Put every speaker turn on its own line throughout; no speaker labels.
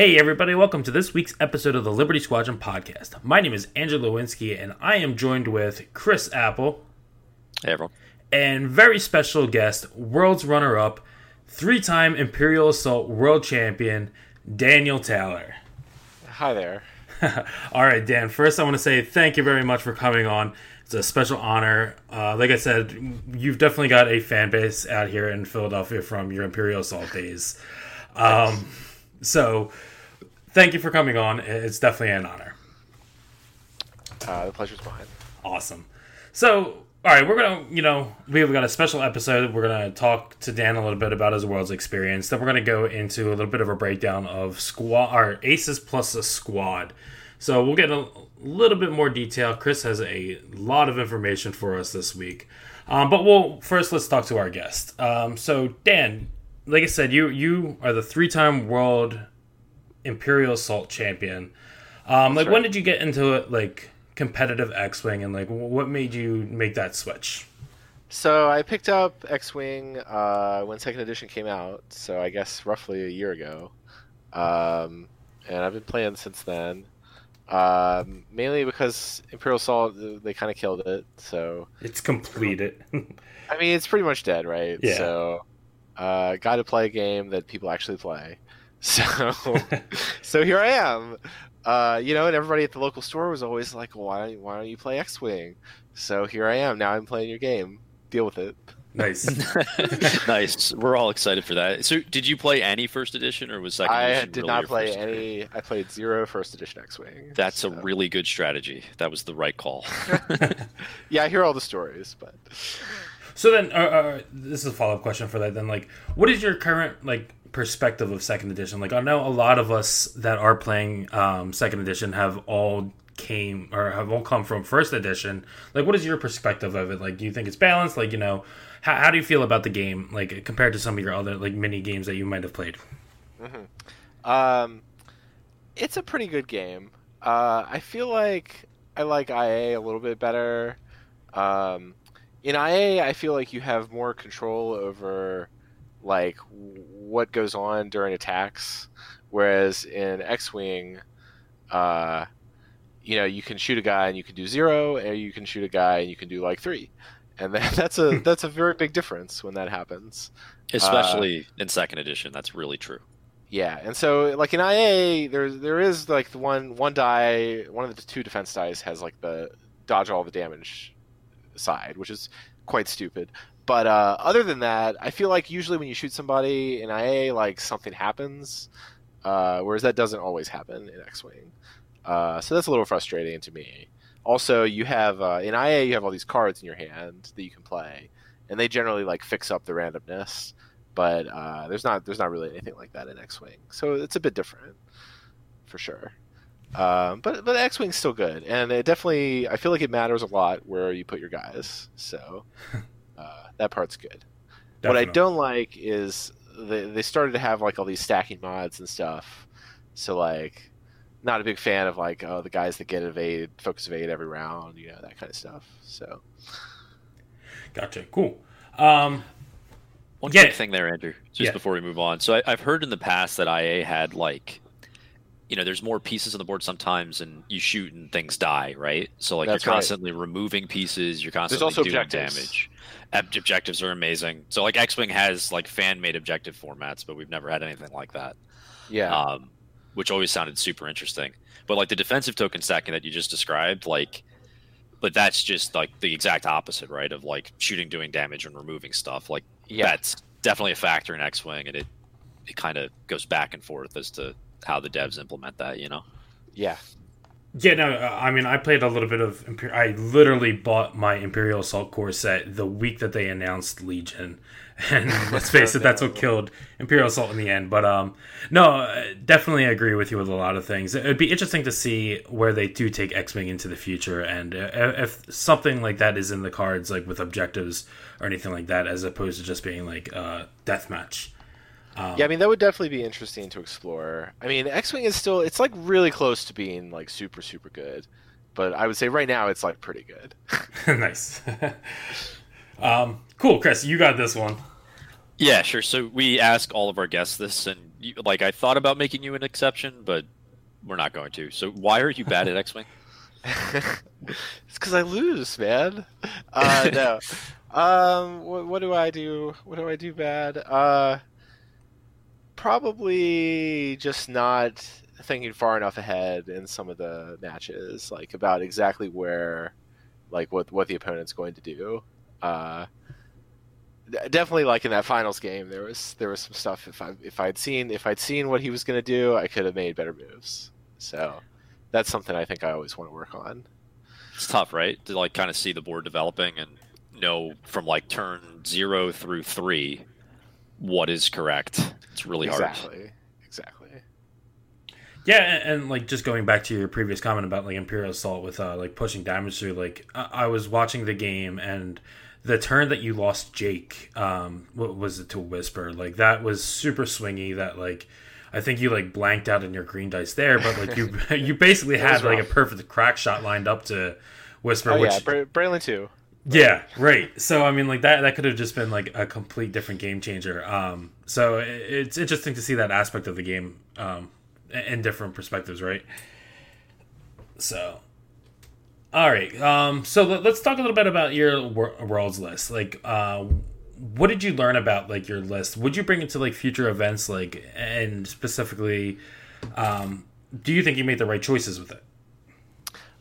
Hey, everybody, welcome to this week's episode of the Liberty Squadron podcast. My name is Andrew Lewinsky, and I am joined with Chris Apple.
Hey, everyone.
And very special guest, world's runner up, three time Imperial Assault world champion, Daniel Taylor.
Hi there.
All right, Dan, first I want to say thank you very much for coming on. It's a special honor. Uh, like I said, you've definitely got a fan base out here in Philadelphia from your Imperial Assault days. Um, so, thank you for coming on. It's definitely an honor.
Uh, the pleasure's mine.
Awesome. So, all right, we're gonna, you know, we've got a special episode. We're gonna talk to Dan a little bit about his world's experience. Then we're gonna go into a little bit of a breakdown of squad, our aces plus a squad. So we'll get a little bit more detail. Chris has a lot of information for us this week. Um, but we'll first let's talk to our guest. Um, so Dan, like I said, you you are the three-time world Imperial Assault champion. Um, like,
right.
when did you get into it? Like competitive X-wing, and like, what made you make that switch?
So I picked up X-wing uh, when second edition came out. So I guess roughly a year ago, um, and I've been playing since then. Um, mainly because Imperial Assault they kind of killed it. So
It's completed.
I mean, it's pretty much dead, right?
Yeah.
So, uh, got to play a game that people actually play. So, so here I am. Uh, you know, and everybody at the local store was always like, "Why, why don't you play X-wing?" So here I am. Now I'm playing your game. Deal with it.
nice.
nice. We're all excited for that. So, did you play any first edition, or was second
I
edition
did
really
not play
first
any. I played zero first edition X-wing.
That's
so-
a really good strategy. That was the right call.
yeah. I hear all the stories, but
So then, uh, uh, this is a follow up question for that. Then, like, what is your current like perspective of second edition? Like, I know a lot of us that are playing um, second edition have all came or have all come from first edition. Like, what is your perspective of it? Like, do you think it's balanced? Like, you know, how, how do you feel about the game, like compared to some of your other like mini games that you might have played?
Um, it's a pretty good game. Uh, I feel like I like IA a little bit better. Um, in IA, I feel like you have more control over like what goes on during attacks, whereas in X-wing, uh, you know, you can shoot a guy and you can do zero, and you can shoot a guy and you can do like three, and that, that's a that's a very big difference when that happens.
Especially in second edition. That's really true.
Yeah, and so like in IA, there there is like the one one die, one of the two defense dice has like the dodge all the damage side, which is quite stupid. But uh, other than that, I feel like usually when you shoot somebody in IA, like something happens, uh, whereas that doesn't always happen in X-wing. Uh, so that's a little frustrating to me. Also, you have uh, in IA you have all these cards in your hand that you can play, and they generally like fix up the randomness but uh, there's not there's not really anything like that in X-wing, so it's a bit different for sure. Um, but but X-wing's still good, and it definitely I feel like it matters a lot where you put your guys, so that part's good. What I don't like is they they started to have like all these stacking mods and stuff, so like not a big fan of like oh the guys that get evade focus evade every round, you know that kind of stuff. So
Gotcha. Cool. Um,
One
Yeah.
quick thing there, Andrew, just
Yeah.
before we move on. So, I, I've heard in the past that IA had like, you know, there's more pieces on the board sometimes, and you shoot and things die, right? So, like,
That's
you're
right.
constantly removing pieces. You're constantly
also
doing
objectives.
damage. Ob- Objectives are amazing. So, like, X-wing has like fan-made objective formats, but we've never had anything like that.
yeah,
um, which always sounded super interesting. But like the defensive token stacking that you just described, like, but that's just like the exact opposite, right? Of like shooting, doing damage, and removing stuff. Like
yeah.
that's definitely a factor in X-wing, and it it kind of goes back and forth as to how the devs implement that. You know?
Yeah,
Yeah, no, uh, I mean, I played a little bit of. Imper- I literally bought my Imperial Assault Core set the week that they announced Legion, and let's face it, that's what killed Imperial Assault in the end. But um, no, uh, definitely agree with you with a lot of things. It'd be interesting to see where they do take X Wing into the future, and uh, if something like that is in the cards, like with objectives or anything like that, as opposed to just being like uh, deathmatch. Um,
Yeah, I mean that would definitely be interesting to explore. I mean, X-wing is still it's like really close to being like super super good, but I would say right now it's like pretty good.
nice. um, cool, Chris, you got this one.
Yeah, sure. So we ask all of our guests this, and you, like I thought about making you an exception, but we're not going to. So why are you bad at X Wing?
it's because I lose, man. Uh, no. Um, what, what do I do? What do I do bad? Uh, probably just not thinking far enough ahead in some of the matches, like about exactly where, like what what the opponent's going to do. Uh, definitely, like in that finals game, there was there was some stuff. If I if I'd seen if I'd seen what he was going to do, I could have made better moves. So that's something I think I always want to work on.
It's tough, right? To like kind of see the board developing and know from like turn zero through three what is correct. It's really
exactly.
hard.
Exactly. Exactly.
Yeah, and, and, like just going back to your previous comment about like Imperial Assault with uh, like pushing damage through, like I, I was watching the game and the turn that you lost Jake, um, what was it to Whisper? Like that was super swingy. That like I think you like blanked out in your green dice there, but like you you basically had like a perfect crack shot lined up to Whisper.
Oh
which,
yeah, Bra- Braylen too.
Yeah, right. So I mean, like that that could have just been like a complete different game changer. Um, so it, it's interesting to see that aspect of the game um, in different perspectives, right? So, all right. Um, so let, us talk a little bit about your wor- worlds list. Like, uh, what did you learn about like your list? Would you bring it to like future events, like, and specifically, um, do you think you made the right choices with it?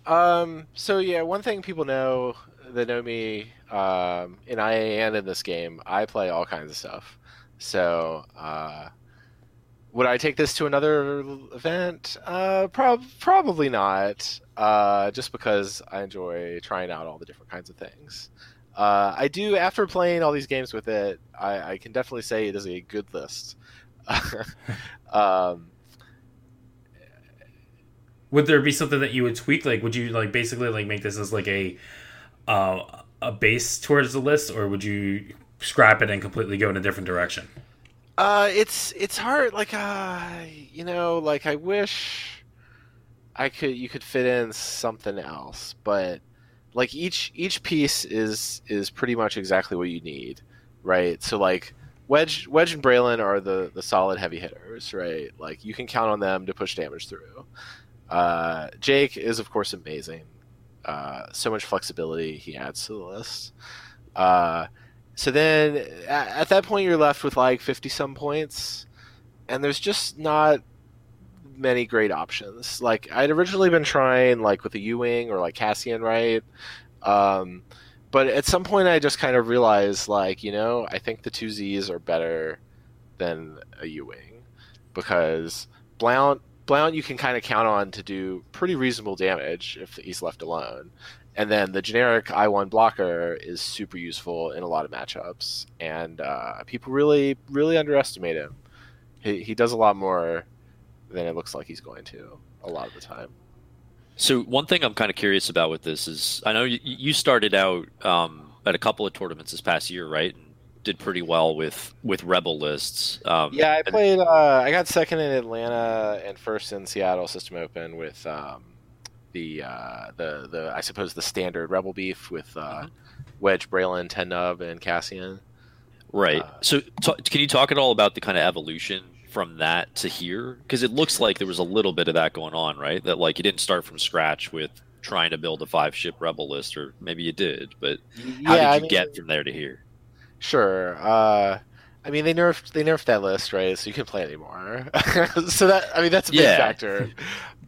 Um, so yeah, one thing people know that know me um, in IA and in this game, I play all kinds of stuff. So, uh, would I take this to another event? Uh, prob- probably not. Uh, just because I enjoy trying out all the different kinds of things. Uh, I do after playing all these games with it. I, I can definitely say it is a good list. um,
would there be something that you would tweak? Like, would you like basically like make this as like a uh, a base towards the list, or would you scrap it and completely go in a different direction?
Uh, it's it's hard. Like, uh, you know, like I wish I could you could fit in something else, but like each each piece is is pretty much exactly what you need, right? So like Wedge Wedge and Braylen are the the solid heavy hitters, right? Like you can count on them to push damage through. Uh, Jake is of course amazing. Uh, so much flexibility he adds to the list. Uh, so then at, at, that point you're left with like 50 some points, and there's just not many great options. Like I'd originally been trying like with a U-wing or like Cassian, right? Um, but at some point I just kind of realized like you know I think the two Z's are better than a U-wing because Blount Blount you can kind of count on to do pretty reasonable damage if he's left alone. And then the generic I1 blocker is super useful in a lot of matchups, and uh, people really, really underestimate him. He, he does a lot more than it looks like he's going to a lot of the time.
So one thing I'm kind of curious about with this is I know you, you started out um, at a couple of tournaments this past year, right? Did pretty well with with rebel lists. Um,
yeah, I played. Uh, I got second in Atlanta and first in Seattle System Open with um, the uh, the the I suppose the standard rebel beef with uh, mm-hmm. Wedge, Braylen, Ten Numb, and Cassian.
Right. Uh, so, t- can you talk at all about the kind of evolution from that to here? Because it looks like there was a little bit of that going on, right? That like you didn't start from scratch with trying to build a five ship rebel list, or maybe you did, but how yeah, did you I mean, get from there to here?
Sure. Uh, I mean, they nerfed they nerfed that list, right? So you can play anymore. so that I mean, that's a big yeah. factor.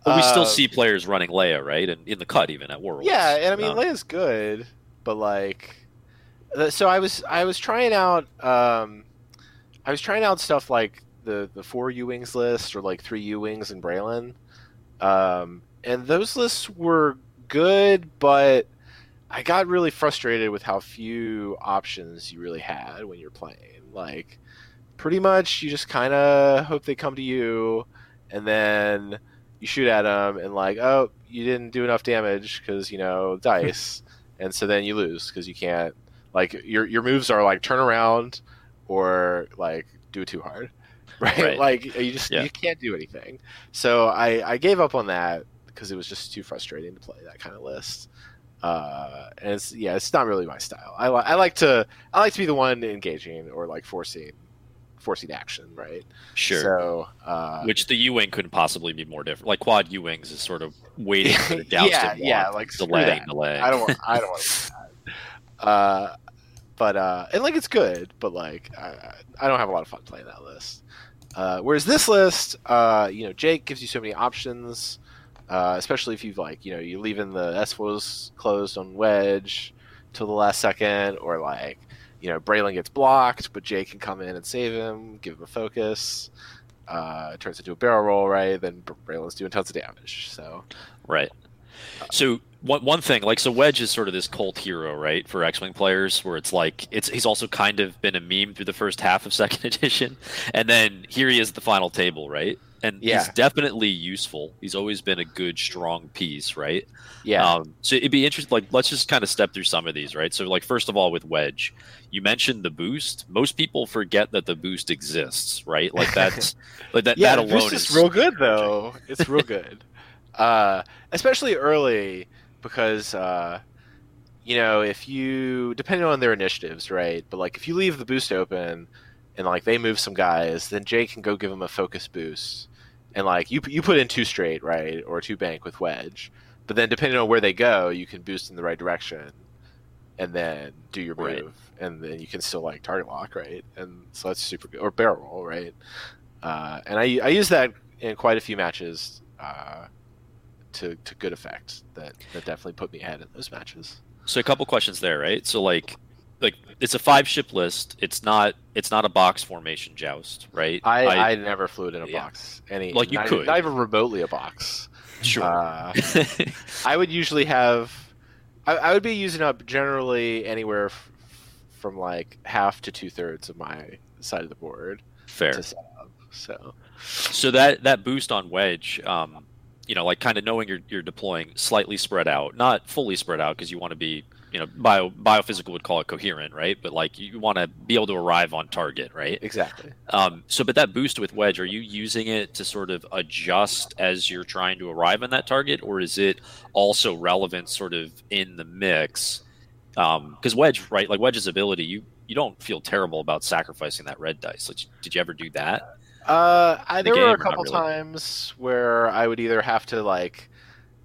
But we still um, see players running Leia, right? And in the cut, even at Worlds.
Yeah, and I mean, um, Leia's good, but like, so I was I was trying out um, I was trying out stuff like the the four U wings list or like three U wings and Braylen, um, and those lists were good, but I got really frustrated with how few options you really had when you're playing. Like, pretty much, you just kind of hope they come to you, and then you shoot at them, and like, oh, you didn't do enough damage because you know dice, and so then you lose because you can't. Like, your your moves are like turn around or like do it too hard, right? right. Like you just yeah. you can't do anything. So I I gave up on that because it was just too frustrating to play that kind of list uh, and it's yeah, it's not really my style. I, li- I like to I like to be the one engaging or like forcing forcing action, right?
Sure.
So, uh,
Which the U wing couldn't possibly be more different. Like quad U wings is sort of waiting for the doused
yeah, yeah, like
delay,
that.
delay.
I don't want. I don't want to do that. Uh, but uh, and like it's good, but like I, I don't have a lot of fun playing that list. Uh, whereas this list, uh, you know, Jake gives you so many options, uh, especially if you've like you know you're leaving the S foils closed on wedge till the last second, or like you know Braylen gets blocked, but Jay can come in and save him, give him a focus. Uh, turns into a barrel roll, right? Then Braylen's doing tons of damage. So
Right. So one one thing, like so Wedge is sort of this cult hero, right, for X-wing players, where it's like it's he's also kind of been a meme through the first half of second edition, and then here he is at the final table, right? And
Yeah.
he's definitely useful. He's always been a good, strong piece, right?
yeah,
Um, so it'd be interesting. Like, let's just kind of step through some of these, right? So, like, first of all, with Wedge, you mentioned the boost. Most people forget that the boost exists, right? Like that's like that.
yeah,
that alone
boost
is
is real good though. It's real good, uh, especially early because uh, you know if you depending on their initiatives, right? But like if you leave the boost open and like they move some guys, then Jay can go give them a focus boost, and like you you put in two straight, right, or two bank with Wedge, but then depending on where they go, you can boost in the right direction. And then do your move,
Right.
and then you can still like target lock, right? And so that's super good, or barrel roll, right? uh, and I I use that in quite a few matches uh, to to good effect. That that definitely put me ahead in those matches.
So a couple questions there, right? So like like it's a five ship list. It's not it's not a box formation joust, right?
I, I, never flew it in a
yeah.
box. Any
Like, you
not,
could.
not even remotely a box.
sure.
Uh, I would usually have. I, I would be using up generally anywhere f- from like half to two thirds of my side of the board
Fair.
to set up. So
So that that boost on wedge, um, you know, like kind of knowing you're you're deploying slightly spread out, not fully spread out because you want to be, you know, bio biophysical would call it coherent, right? But like you want to be able to arrive on target, right?
exactly.
Um, so, but that boost with wedge, are you using it to sort of adjust as you're trying to arrive on that target, or is it also relevant, sort of in the mix? Because wedge, right, like wedge's ability, you you don't feel terrible about sacrificing that red dice. Like, did you ever do that?
Uh, I,
The
there were a
game or not
couple
really?
times where I would either have to like,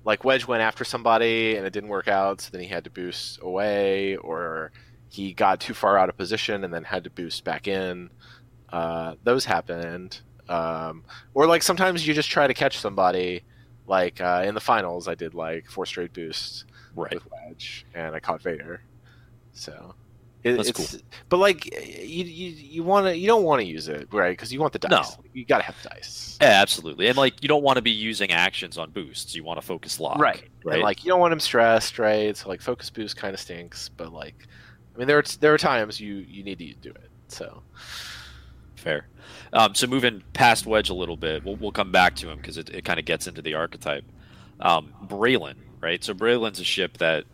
like Wedge went after somebody and it didn't work out, so then he had to boost away, or he got too far out of position and then had to boost back in. Uh, those happened. Um, or like sometimes you just try to catch somebody. Like uh, in the finals, I did like four straight boosts
Right.
with Wedge, and I caught Vader. So it,
That's
it's but like you you, you want to you don't want to use it right because you want the dice. No. You gotta have the dice.
Yeah, absolutely. And like you don't want to be using actions on boosts. You want to focus lock.
Right.
Right.
And like you don't want him stressed, right? So like focus boost kind of stinks, but like I mean there are there are times you you need to do it. So
Fair. Um, so moving past Wedge a little bit, we'll, we'll come back to him because it, it kind of gets into the archetype. Um, Braylen, right? So Braylen's a ship that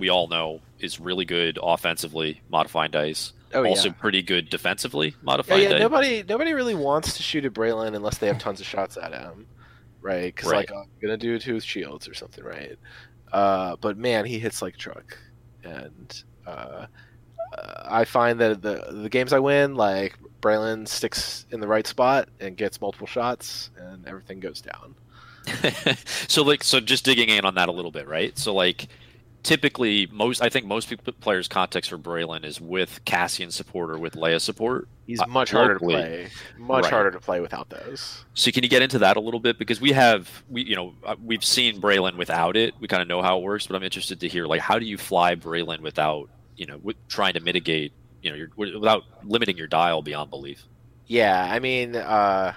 we all know is really good offensively, modifying dice.
oh
also
yeah.
pretty good defensively,
Yeah,
modifying
yeah,
dice.
nobody nobody really wants to shoot at Braylen unless they have tons of shots at him, right? Because
Right.
like I'm gonna do it with shields or something, right? Uh, but man, he hits like a truck, and uh, uh, I find that the the games I win, like Braylen sticks in the right spot and gets multiple shots, and everything goes down.
so like so just digging in on that a little bit, right? So like typically most I think most people players context for Braylen is with Cassian support or with Leia support.
He's
Uh,
much harder to play, much
Right.
harder to play without those.
So can you get into that a little bit because we have we you know uh, we've seen Braylen without it. We kind of know how it works, but I'm interested to hear like how do you fly Braylen without you know with, trying to mitigate you know your, without limiting your dial beyond belief.
Yeah, I mean, uh,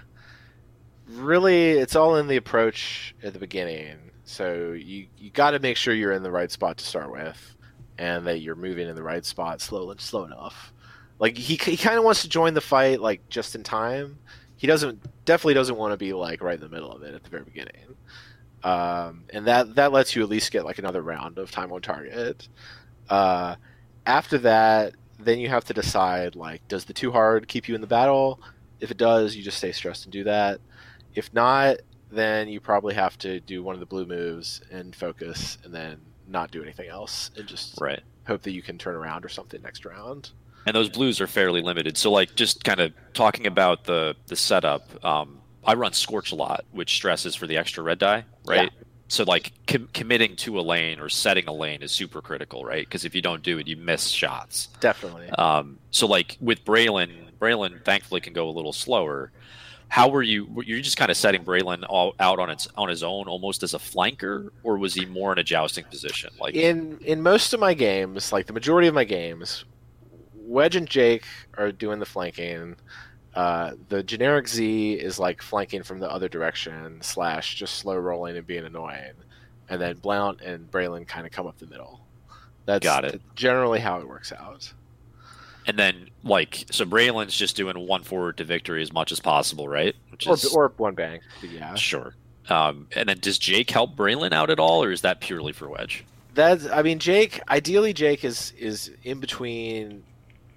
really, it's all in the approach at the beginning. So you you got to make sure you're in the right spot to start with, and that you're moving in the right spot slow slow enough. Like he he kind of wants to join the fight like just in time. He doesn't definitely doesn't want to be like right in the middle of it at the very beginning. Um, and that that lets you at least get like another round of time on target. Uh, after that, then you have to decide like does the too hard keep you in the battle if it does you just stay stressed and do that if not then you probably have to do one of the blue moves and focus and then not do anything else and just
Right.
hope that you can turn around or something next round
and those blues are fairly limited. So like just kind of talking about the the setup, um, I run Scorch a lot, which stresses for the extra red die, right?
Yeah.
So like com- committing to a lane or setting a lane is super critical, right? Because if you don't do it, you miss shots.
Definitely.
Um, so like with Braylen, Braylen thankfully can go a little slower. How were you? Were you just kind of setting Braylen all out on its on his own, almost as a flanker, or was he more in a jousting position? Like
in in most of my games, like the majority of my games, Wedge and Jake are doing the flanking. Uh, the generic Z is like flanking from the other direction, slash just slow rolling and being annoying, and then Blount and Braylen kind of come up the middle. That's
Got it.
generally how it works out.
And then, like, so Braylen's just doing one forward to victory as much as possible, right? Which
Or,
is
or one bang, yeah.
sure. Um, and then, does Jake help Braylen out at all, or is that purely for Wedge?
That's I mean Jake. Ideally, Jake is is in between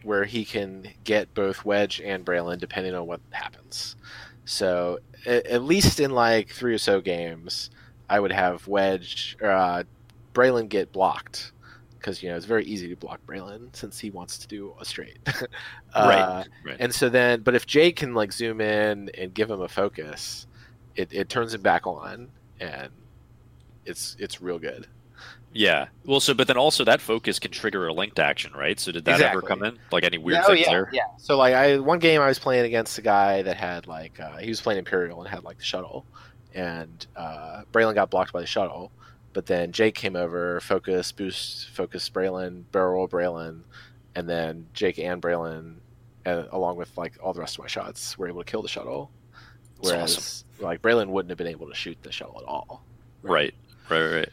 where he can get both Wedge and Braylen depending on what happens. So at, at least in like three or so games, I would have Wedge uh, Braylen get blocked because you know it's very easy to block Braylen since he wants to do a straight. uh,
Right, right.
And so then, but if Jay can like zoom in and give him a focus, it, it turns him back on, and it's it's real good.
Yeah. Well, so but then also that focus can trigger a linked action, right? So did that ever come in? Like any weird
yeah, oh,
things
yeah,
there?
Yeah. So like I one game I was playing against a guy that had like uh, he was playing Imperial and had like the shuttle, and uh, Braylen got blocked by the shuttle, but then Jake came over, focus boost, focus Braylen, barrel Braylen, and then Jake and Braylen, uh, along with like all the rest of my shots, were able to kill the shuttle. Whereas like Braylen wouldn't have been able to shoot the shuttle at all.
Right. Right. Right. right.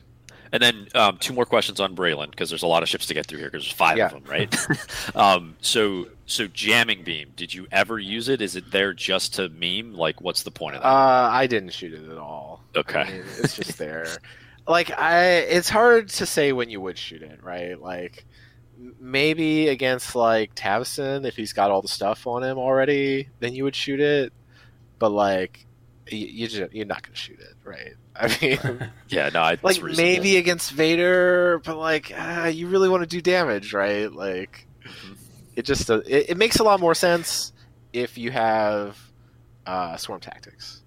And then um, two more questions on Braylen because there's a lot of ships to get through here because there's five
Yeah.
of them, right? um, so so jamming beam. Did you ever use it? Is it there just to meme? Like, what's the point of that?
Uh, I didn't shoot it at all.
Okay.
I mean, it's just there. like I, it's hard to say when you would shoot it, right? Like maybe against like Tavison, if he's got all the stuff on him already, then you would shoot it. But like, you, you you're not gonna shoot it, right? I mean,
yeah. No. It's
like
reasonable.
maybe against Vader, but like uh, you really want to do damage, right? Like
Mhm.
it just does, it, it makes a lot more sense if you have uh, swarm tactics,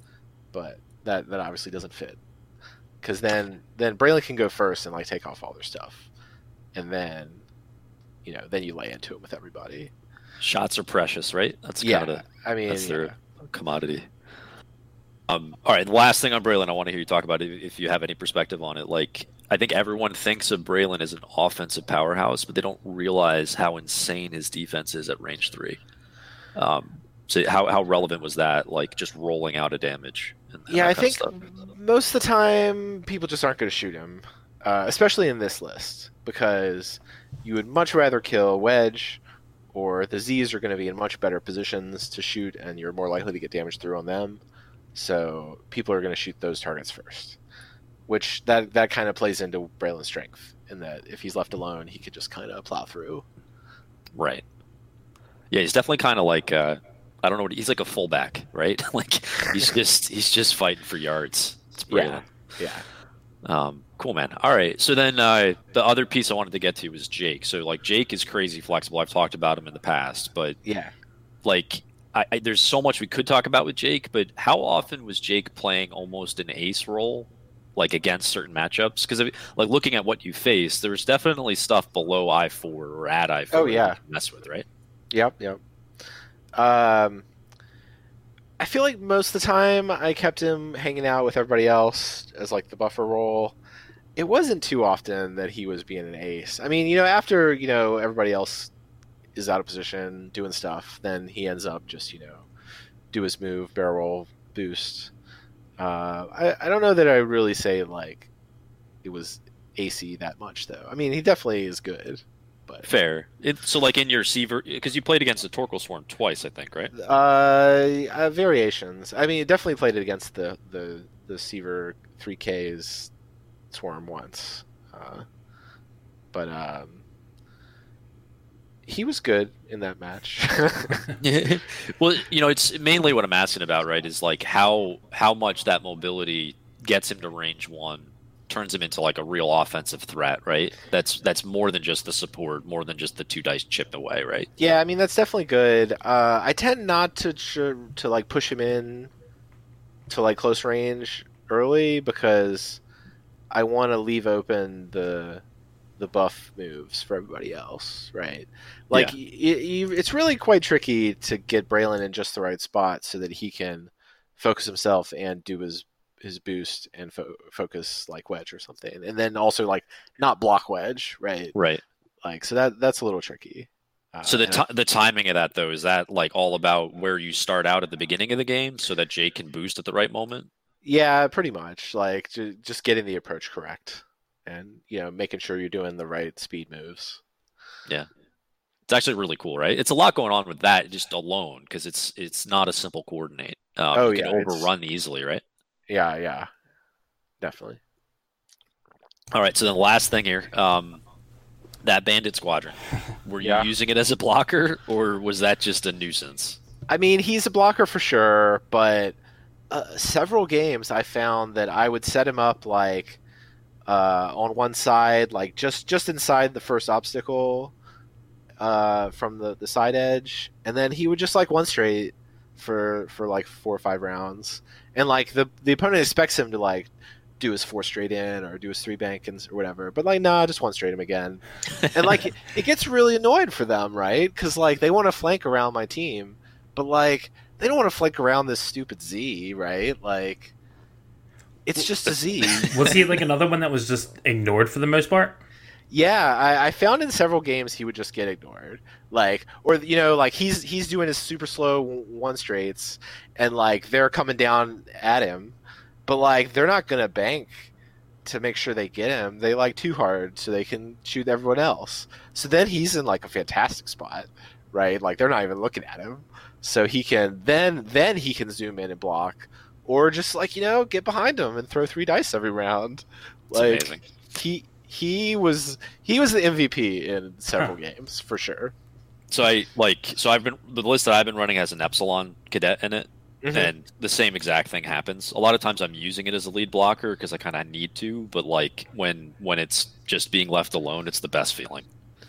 but that that obviously doesn't fit because then then Braylen can go first and like take off all their stuff, and then you know then you lay into it with everybody.
shots are precious, right? That's
yeah,
kind of
I mean,
that's
yeah.
their commodity. Um, all right, the last thing on Braylen, I want to hear you talk about if, if you have any perspective on it. Like, I think everyone thinks of Braylen as an offensive powerhouse, but they don't realize how insane his defense is at range three. Um, so, how, how relevant was that? Like, just rolling out a damage. And, and
yeah, I
that kind of
think most of the time people just aren't going to shoot him, uh, especially in this list, because you would much rather kill Wedge, or the Z's are going to be in much better positions to shoot, and you're more likely to get damage through on them. So people are going to shoot those targets first, which that that kind of plays into Braylen's strength in that if he's left alone, he could just kind of plow through.
Right. Yeah, he's definitely kind of like uh, I don't know what he's like a fullback, right? like he's just he's just fighting for yards. It's Braylen.
Yeah, yeah.
Um, cool, man. All right. So then uh, the other piece I wanted to get to was Jake. So like Jake is crazy flexible. I've talked about him in the past, but
Yeah.
like I, I, there's so much we could talk about with Jake. But how often was Jake playing almost an ace role, like against certain matchups? Because like looking at what you faced, there was definitely stuff below I four or at I four.
Oh, yeah.
that you could mess with right.
Yep, yep. Um, I feel like most of the time I kept him hanging out with everybody else as like the buffer role. It wasn't too often that he was being an ace. I mean, you know, after you know everybody else is out of position doing stuff, then he ends up just you know do his move, barrel roll, boost. Uh, I I don't know that I really say like it was AC that much though. I mean, he definitely is good, but
Fair. It, so like in your Seaver, because you played against the Torkoal Swarm twice, I think, right?
Uh, uh, variations. I mean, it definitely played it against the the the Seaver three Ks swarm once, uh, but um, he was good in that match.
well, you know, it's mainly what I'm asking about, right? Is like how how much that mobility gets him to range one turns him into like a real offensive threat, right? That's that's more than just the support, more than just the two dice chipped away, right?
Yeah, I mean that's definitely good. Uh, I tend not to to like push him in to like close range early because I want to leave open the the buff moves for everybody else, right? Like y- y- it's really quite tricky to get Braylen in just the right spot so that he can focus himself and do his his boost and fo- focus like wedge or something, and then also like not block wedge, right?
Right.
Like so that that's a little tricky. Uh,
So the the timing of that though is that like all about where you start out at the beginning of the game, so that Jake can boost at the right moment.
Yeah, pretty much. Like ju- just getting the approach correct, and you know, making sure you're doing the right speed moves. Yeah.
It's actually really cool, right? It's a lot going on with that just alone because it's it's not a simple coordinate. Um,
Oh,
you can
yeah, it's-
overrun easily, right?
Yeah, yeah, definitely.
All right. So then, the last thing here, um, that bandit squadron. Were you
Yeah.
using it as a blocker, or was that just a nuisance?
I mean, he's a blocker for sure, but uh, several games I found that I would set him up like uh, on one side, like just just inside the first obstacle uh, from the the side edge, and then he would just like one straight for for like four or five rounds, and like the the opponent expects him to like do his four straight in or do his three bank and or whatever, but like nah, just one straight him again, and like it, it gets really annoyed for them, right? Because like they want to flank around my team, but like they don't want to flank around this stupid Z, right? Like it's just a uh, Z.
Was he like another one that was just ignored for the most part?
Yeah, I, I found in several games he would just get ignored, like, or you know, like he's he's doing his super slow one straights, and like they're coming down at him, but like they're not gonna bank to make sure they get him. They like too hard so they can shoot everyone else. So then he's in like a fantastic spot, right? Like they're not even looking at him, so he can then then he can zoom in and block, or just like you know get behind him and throw three dice every round.
It's
Like
amazing.
he he was he was the MVP in several games for sure.
So I like so I've been the list that I've been running has an epsilon cadet in it,
Mhm.
and the same exact thing happens. A lot of times I'm using it as a lead blocker because I kind of need to, but like when when it's just being left alone, it's the best feeling.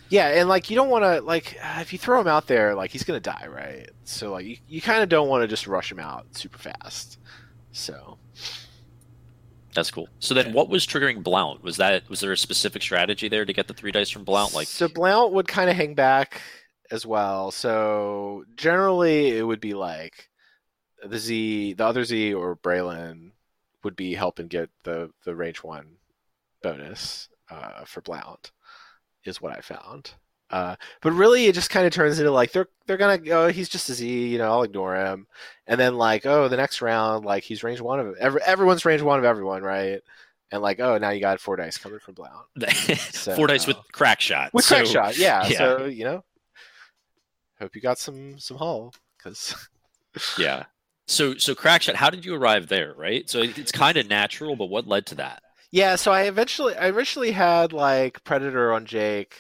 Yeah, and like you don't want to like uh, if you throw him out there, like he's gonna die, right? So like you, you kind of don't want to just rush him out super fast. So
That's cool. So then, what was triggering Blount? Was that was there a specific strategy there to get the three dice from Blount? Like,
so Blount would kind of hang back as well. So generally, it would be like the Z, the other Z, or Braylen would be helping get the the range one bonus uh, for Blount, is what I found. Uh, but really, it just kind of turns into like they're they're gonna go. he's just a Z, you know. I'll ignore him, and then like oh, the next round, like he's range one of every, everyone's range one of everyone, right? And like oh, now you got four dice coming from Blount
four dice with crack shot.
with
So-
crack shot, yeah.
yeah.
So you know, hope you got some some hull because
Yeah. So so crack shot. How did you arrive there? Right. So it's kind of natural, but what led to that?
yeah. So I eventually I originally had like predator on Jake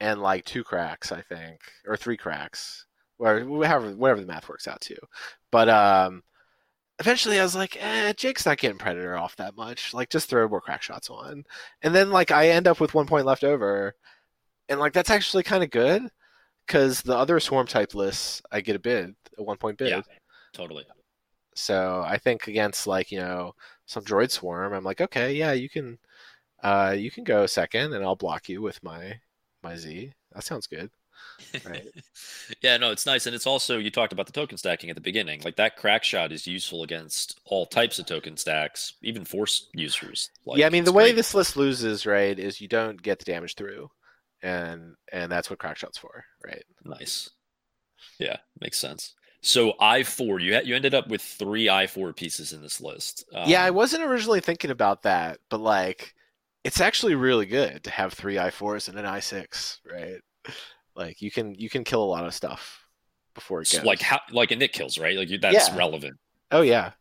and like two cracks, I think, or three cracks, or whatever whatever the math works out to. But um, eventually I was like, eh, Jake's not getting predator off that much. Like just throw more crack shots on, and then like I end up with one point left over, and like that's actually kind of good because the other swarm type lists I get a bid, a one point bid.
Yeah. Totally.
So I think against like you know some droid swarm, I'm like, okay, yeah, you can, uh, you can go second, and I'll block you with my my Z. That sounds good. Right.
yeah, no, it's nice, and it's also you talked about the token stacking at the beginning. Like that crack shot is useful against all types of token stacks, even force users. Like,
yeah, I mean the way
great.
this list loses, right, is you don't get the damage through, and and that's what crack shots for, right?
Nice. Yeah, makes sense. So I four, you had you ended up with three I four pieces in this list. Um,
yeah, I wasn't originally thinking about that, but like, it's actually really good to have three i fours and an i six, right? Like you can you can kill a lot of stuff before it
so
goes.
like how like a Nick kills, right? Like you, that's
Yeah.
relevant.
Oh yeah.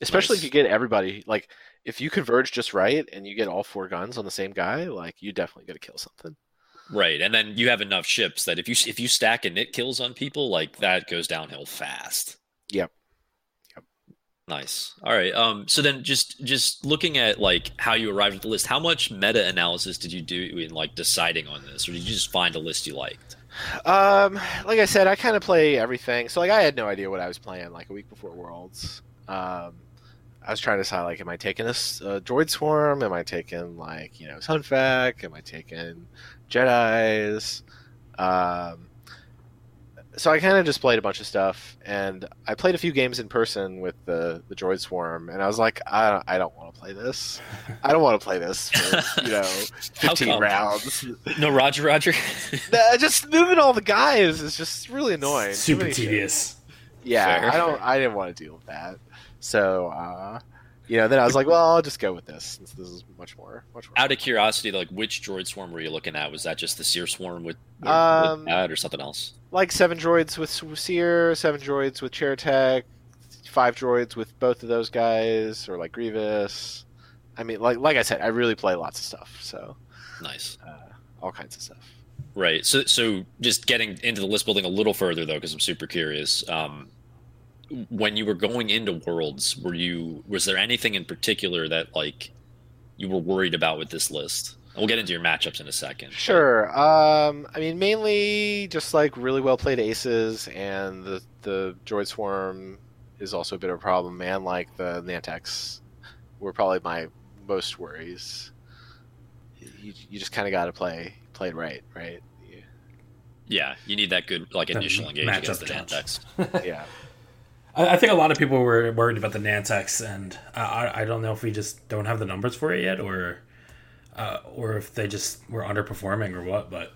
Especially if you get everybody like if you converge just right and you get all four guns on the same guy, like you definitely got to kill something.
Right, and then you have enough ships that if you if you stack and Nick kills on people, like that goes downhill fast.
Yep.
Nice. All right. Um. So then, just just looking at like how you arrived at the list, how much meta analysis did you do in like deciding on this, or did you just find a list you liked?
Um, like I said, I kind of play everything. So like, I had no idea what I was playing like a week before Worlds. Um, I was trying to decide like, am I taking this uh, Droid Swarm? Am I taking like you know Sun Fac? Am I taking Jedi's? Um, so I kind of just played a bunch of stuff, and I played a few games in person with the the Droid Swarm, and I was like, I don't, I don't want to play this. I don't want to play this for you know fifteen rounds.
No, Roger, Roger.
Just moving all the guys is just really annoying.
Super
many shit.
tedious.
Yeah,
Fair.
I don't. I didn't want to deal with that. So, uh, you know, then I was like, well, I'll just go with this since this is much more, much more.
Out of curiosity, like which droid swarm were you looking at? Was that just the Seer swarm with, with,
Um,
with that, or something else?
like seven droids with Seer, seven droids with Chertek, five droids with both of those guys, or like Grievous. I mean, like like I said, I really play lots of stuff, so
Nice.
uh, all kinds of stuff.
Right. So, so just getting into the list building a little further though, because I'm super curious. Um, when you were going into Worlds, were you was there anything in particular that like you were worried about with this list? We'll get into your matchups in a second. but-
Sure. Um, I mean, mainly just like really well played aces, and the the droid swarm is also a bit of a problem, and like the Nantex were probably my most worries. You, you just kind of got to play play it right, right?
Yeah, you need that good like initial
engagement
against the
judge.
Nantex.
Yeah.
I, I think a lot of people were worried about the Nantex, and I, I, I don't know if we just don't have the numbers for it yet, or uh, or if they just were underperforming or what. But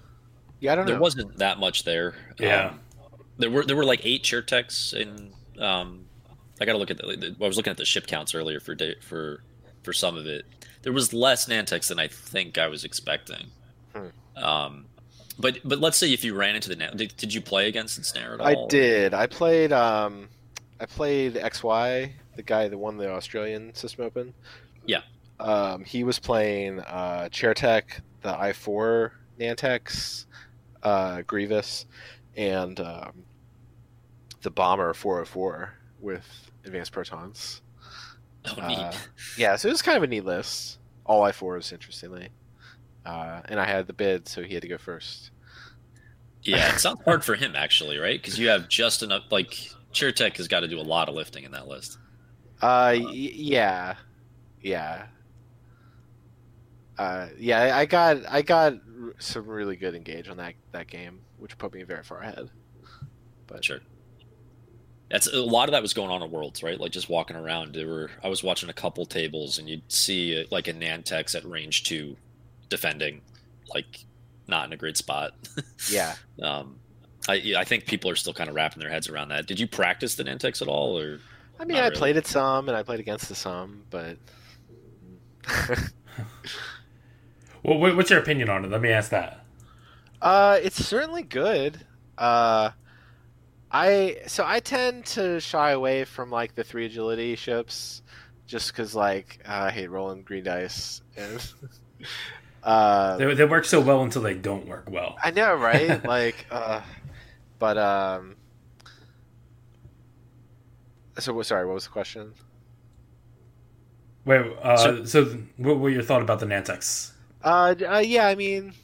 Yeah, I don't
There
know.
There wasn't that much there.
Yeah.
Um, there were there were like eight Chertek in. Um, I got to look at the. I was looking at the ship counts earlier for day, for for some of it. There was less Nantex than I think I was expecting.
Hmm.
Um, but but let's say if you ran into the Nan- did, did you play against Ensnare at all?
I did. I played. Um, I played XY, the guy that won the Australian System Open.
Yeah.
Um, he was playing uh, Chertek, the i4 Nantex, uh, Grievous, and um, the Bomber 404 with advanced protons.
Oh, neat.
Uh, yeah, so it was kind of a neat list. All i4s, interestingly. Uh, and I had the bid, so he had to go first.
yeah, it sounds hard for him actually, right? Because you have just enough. Like Chertek has got to do a lot of lifting in that list.
Uh, y- yeah, yeah, uh, yeah. I- I got I got some really good engage on that that game, which put me very far ahead. But
Sure. That's a lot of that was going on at Worlds, right? Like just walking around. There were I was watching a couple tables, and you'd see uh, like a Nantex at range two, defending, like not in a great spot.
yeah,
um, I I think people are still kind of wrapping their heads around that. Did you practice the Nantex at all, or
I mean, I
really.
played it some, and I played against the some, but
well, what's your opinion on it? Let me ask that.
Uh, it's certainly good. Uh, I so I tend to shy away from like the three agility ships, just because like uh, I hate rolling green dice and. uh,
They, they work so well until they don't work well.
I know, right? like, uh, but um. So sorry, what was the question?
Wait, uh,
So-
so, what were your thought about the Nantex?
Uh, uh, yeah, I mean,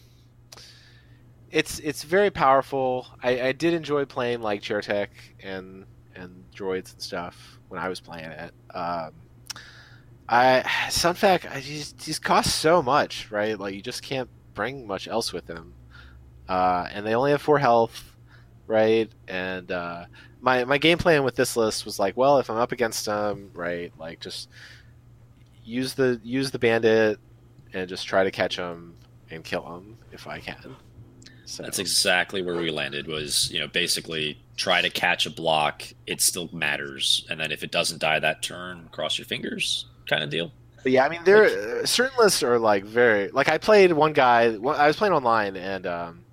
it's it's very powerful. I, I did enjoy playing like Chertek and and droids and stuff when I was playing it. Um, I Sun Fac, I just just costs so much, right? Like you just can't bring much else with them, uh, and they only have four health, right? And uh, my my game plan with this list was like, well, if I'm up against them, right, like just use the use the bandit and just try to catch them and kill them if I can. So
that's exactly where we landed? Was you know basically try to catch a block. It still matters, and then if it doesn't die that turn, cross your fingers, kind of deal.
But yeah, I mean, there uh, certain lists are like very like I played one guy. I was playing online, and um,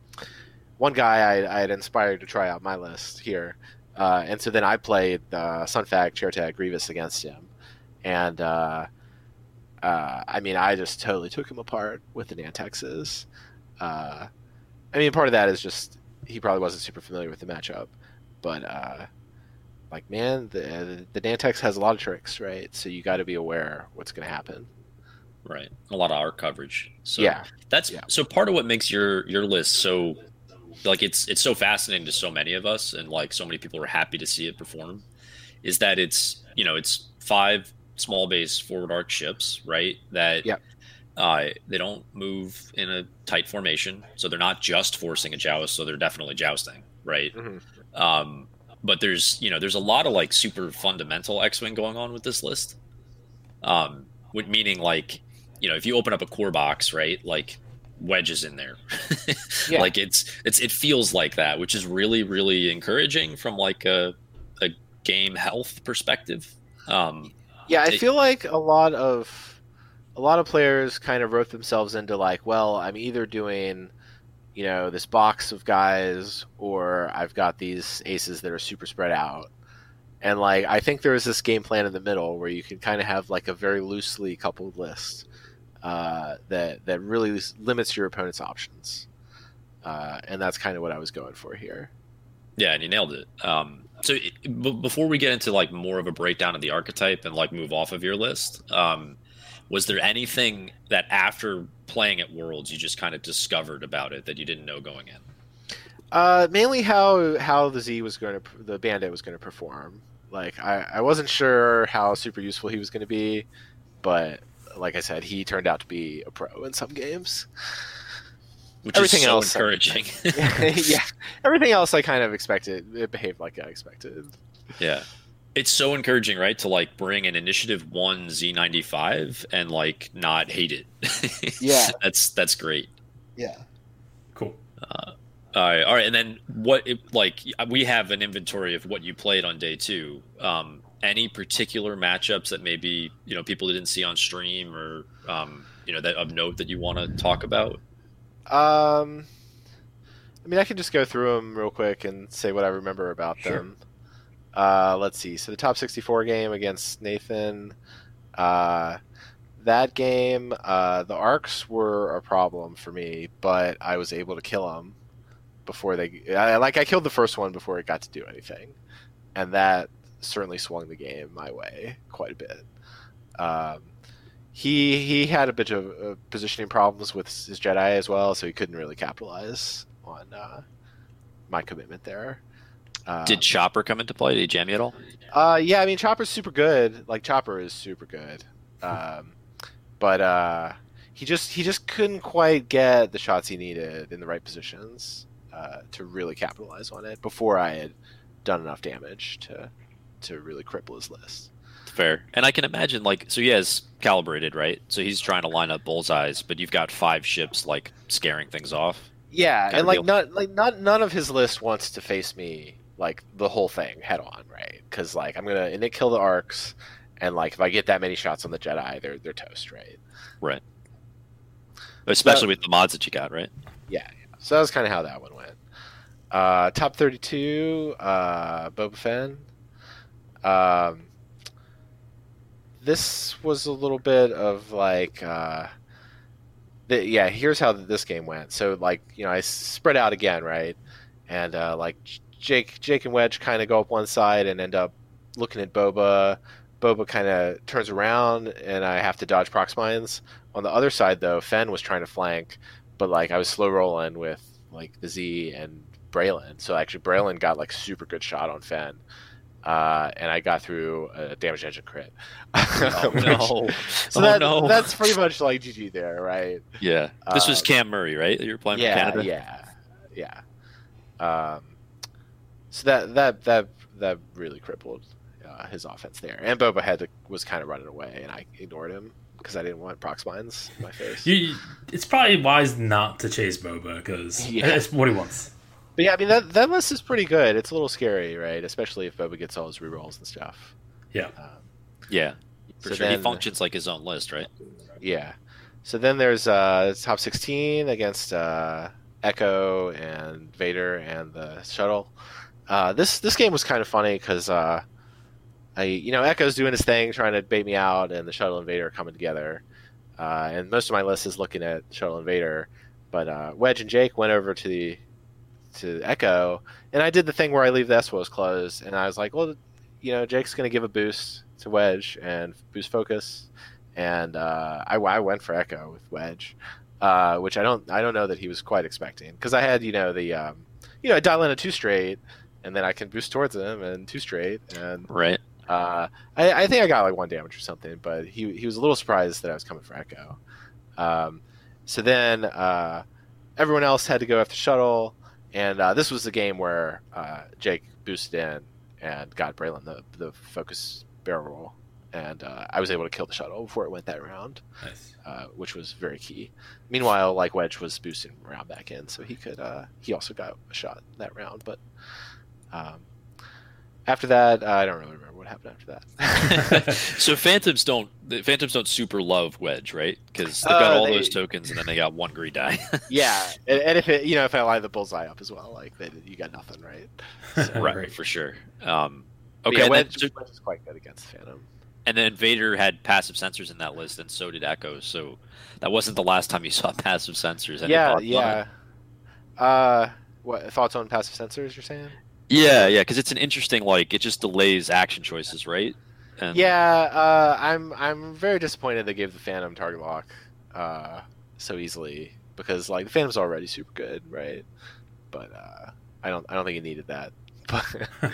one guy I, I had inspired to try out my list here, uh, and so then I played uh, Sunfac, Chertek, Grievous against him, and uh, uh, I mean, I just totally took him apart with the Nantexes. Uh, I mean, part of that is just he probably wasn't super familiar with the matchup, but uh, like man, the the Nantex has a lot of tricks, right? So you got to be aware what's going to happen.
Right, a lot of our coverage. So
yeah,
that's
Yeah.
so part of what makes your your list so like it's it's so fascinating to so many of us, and like so many people are happy to see it perform. Is that it's you know it's five small base forward arc ships, right? That
Yep.
uh, they don't move in a tight formation, so they're not just forcing a joust, so they're definitely jousting, right?
Mhm.
Um, but there's you know there's a lot of like super fundamental X-wing going on with this list. Um, with meaning like you know if you open up a core box, right, like wedge is in there.
Yeah.
Like it's it's it feels like that, which is really really encouraging from like a a game health perspective. Um,
Yeah, I
It-
feel like a lot of a lot of players kind of wrote themselves into like, well, I'm either doing, you know, this box of guys or I've got these aces that are super spread out. And like I think there is this game plan in the middle where you can kind of have like a very loosely coupled list uh, that that really limits your opponent's options. Uh, and that's kind of what I was going for here.
Yeah, and you nailed it. Um, so it, b- before we get into like more of a breakdown of the archetype and like move off of your list, um, was there anything that after playing at Worlds you just kind of discovered about it that you didn't know going in?
Uh, mainly how how the Z was going to the Bandit was going to perform. Like I, I wasn't sure how super useful he was going to be, but like I said, he turned out to be a pro in some games.
Which
Everything
is so
else-
encouraging.
yeah, everything else I kind of expected. It behaved like I expected.
yeah. It's so encouraging, right? To like bring an initiative one Z95 and like not hate it.
Yeah.
That's that's great.
Yeah.
Cool.
All right, all right, and then what? It, like we have an inventory of what you played on day two. Um, any particular matchups that maybe you know people didn't see on stream or um, you know that of note that you want to talk about?
Um, I mean, I can just go through them real quick and say what I remember about
Sure.
them. Uh, let's see. So the top 64 game against Nathan. Uh, that game, uh, the arcs were a problem for me, but I was able to kill them before they. I, like I killed the first one before it got to do anything, and that certainly swung the game my way quite a bit. Um, he he had a bit of uh, positioning problems with his Jedi as well, so he couldn't really capitalize on uh, my commitment there. Um,
Did Chopper come into play? Did he jam you at all?
uh, yeah, I mean Chopper's super good. Like Chopper is super good, um, but uh, he just he just couldn't quite get the shots he needed in the right positions uh, to really capitalize on it before I had done enough damage to to really cripple his list.
Fair. And I can imagine, like, so he has calibrated, right? So he's trying to line up bullseyes, but you've got five ships, like, scaring things off.
Yeah,
Kinda
and like
deal.
not like not none of his list wants to face me like the whole thing head on, right? Because like I'm gonna and it kill the arcs, and like if I get that many shots on the Jedi, they're they're toast, right? Right.
Especially
Uh,
with the mods that you got, right? Yeah.
So that was kind of how that one went. Uh, top 32, uh, Boba Fett. Um, this was a little bit of like, uh, the, yeah, here's how this game went. So, like, you know, I spread out again, right? And, uh, like, Jake, Jake and Wedge kind of go up one side and end up looking at Boba. Boba kind of turns around and I have to dodge prox mines. On the other side, though, Fenn was trying to flank but like I was slow rolling with like the Z and Braylen. So actually Braylen got like super good shot on Fenn. Uh, and I got through a damage engine crit.
Oh,
Which-
no.
So
oh,
that,
no.
that's pretty much like GG there, right?
Yeah. This was
Uh,
Cam Murray, right? You're playing
yeah,
for Canada?
yeah, yeah. Um, so that that that that really crippled uh, his offense there. And Boba had to, was kind of running away, and I ignored him because I didn't want prox mines in my face.
You, it's probably wise not to chase Boba because
Yeah.
that's what he wants.
But yeah, I mean that that list is pretty good. It's a little scary, right? Especially if Boba gets all his rerolls and stuff.
Yeah.
Um,
Yeah. For
So
sure. he functions like his own list, right?
yeah. So then there's uh top 16 against uh, Echo and Vader and the shuttle. Uh, this this game was kind of funny because uh, I you know Echo's doing his thing, trying to bait me out, and the shuttle and Vader are coming together. Uh, and most of my list is looking at shuttle and Vader, but uh, Wedge and Jake went over to the to Echo, and I did the thing where I leave the S-foils closed, and I was like, well, you know, Jake's going to give a boost to Wedge and boost focus, and uh, I, I went for Echo with Wedge, uh, which I don't I don't know that he was quite expecting because I had you know the um, you know I dial in a two straight, and then I can boost towards him and two straight, and
Right.
uh, I, I think I got like one damage or something, but he he was a little surprised that I was coming for Echo. Um, so then uh, everyone else had to go after shuttle, and uh, this was the game where uh, Jake boosted in and got Braylen the the focus barrel roll, and uh, I was able to kill the shuttle before it went that round,
Nice.
uh, which was very key. Meanwhile, like Wedge was boosting round back in, so he could uh, he also got a shot that round, but. Um, after that, I don't really remember what happened after that.
so phantoms don't the phantoms don't super love wedge, right? Because they've got
Uh,
all
they-
those tokens, and then they got one green die.
yeah, and, and if it, you know, if I line the bullseye up as well, like then you got nothing, right? So,
right, for sure. Um, okay,
yeah,
and, then,
Wedge, Wedge is quite good against Phantom.
and then Vader had passive sensors in that list, and so did Echo. So that wasn't the last time you saw passive sensors. Any
yeah,
thoughts on it?
yeah. Uh, what thoughts on passive sensors? You're saying?
Yeah, yeah. Because it's an interesting like it just delays action choices, right? And
Yeah, uh, I'm I'm very disappointed they gave the Phantom target lock uh, so easily because like the Phantom's already super good, right? But uh, I don't I don't think it needed that.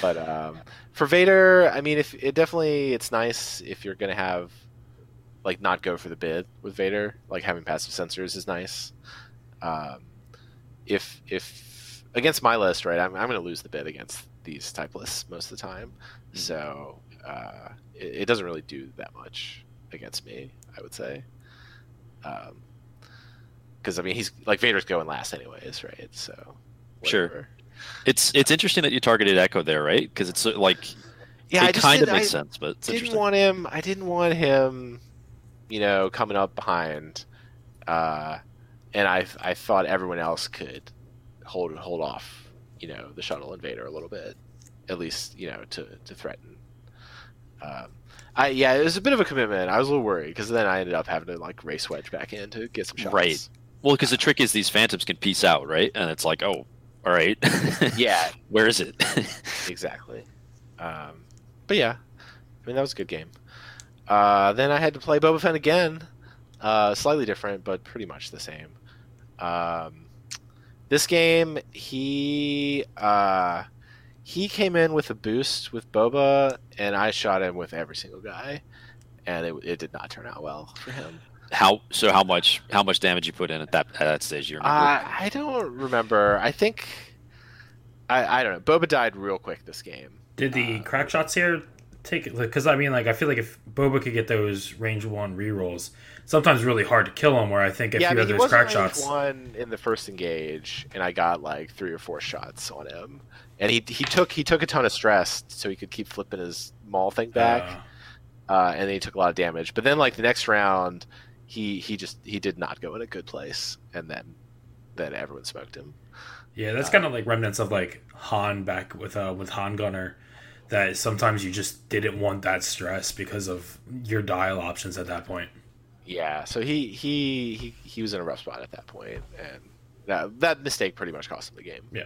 But um, for Vader, I mean, if it definitely it's nice if you're gonna have like not go for the bid with Vader, like having passive sensors is nice. Um, if if against my list, right, I'm I'm gonna lose the bid against these type lists most of the time, so uh, it, it doesn't really do that much against me. I would say. Because I mean, he's like Vader's going last anyways, right? So
Sure. it's it's interesting that you targeted Echo there, right? Because it's uh, like
Yeah, I
it
just
kind of makes
I
sense, but it's
didn't want him. I didn't want him, you know, coming up behind. Uh, and I I thought everyone else could hold hold off, you know, the shuttle and Vader a little bit, at least you know to to threaten. Um, I yeah, it was a bit of a commitment. I was a little worried because then I ended up having to like race wedge back in to get some shots.
Right. Well, because the trick is these phantoms can piece out, right? And it's like, oh, all right.
Yeah,
Where is it?
exactly. Um, but yeah, I mean that was a good game. Uh, then I had to play Boba Fett again, uh, slightly different, but pretty much the same. Um, this game, he uh, he came in with a boost with Boba, and I shot him with every single guy, and it, it did not turn out well for him.
how so? How much? How much damage you put in at that at that stage? You remember?
Uh, I don't remember. I think I I don't know. Boba died real quick this game.
Did the
Uh,
crack shots here take it? Because I mean, like, I feel like if Boba could get those range one rerolls, sometimes really hard to kill him. Where I think if
yeah, I
you
mean,
have
he
those crack shots,
one in the first engage, and I got like three or four shots on him. And he he took he took a ton of stress, so he could keep flipping his maul thing back,
uh,
uh, and then he took a lot of damage. But then like the next round, he he just he did not go in a good place, and then then everyone smoked him.
yeah, that's kind of like remnants of like Han back with uh with Han Gunner. That sometimes you just didn't want that stress because of your dial options at that point.
Yeah, so he he he, he was in a rough spot at that point, and that that mistake pretty much cost him the game.
Yeah.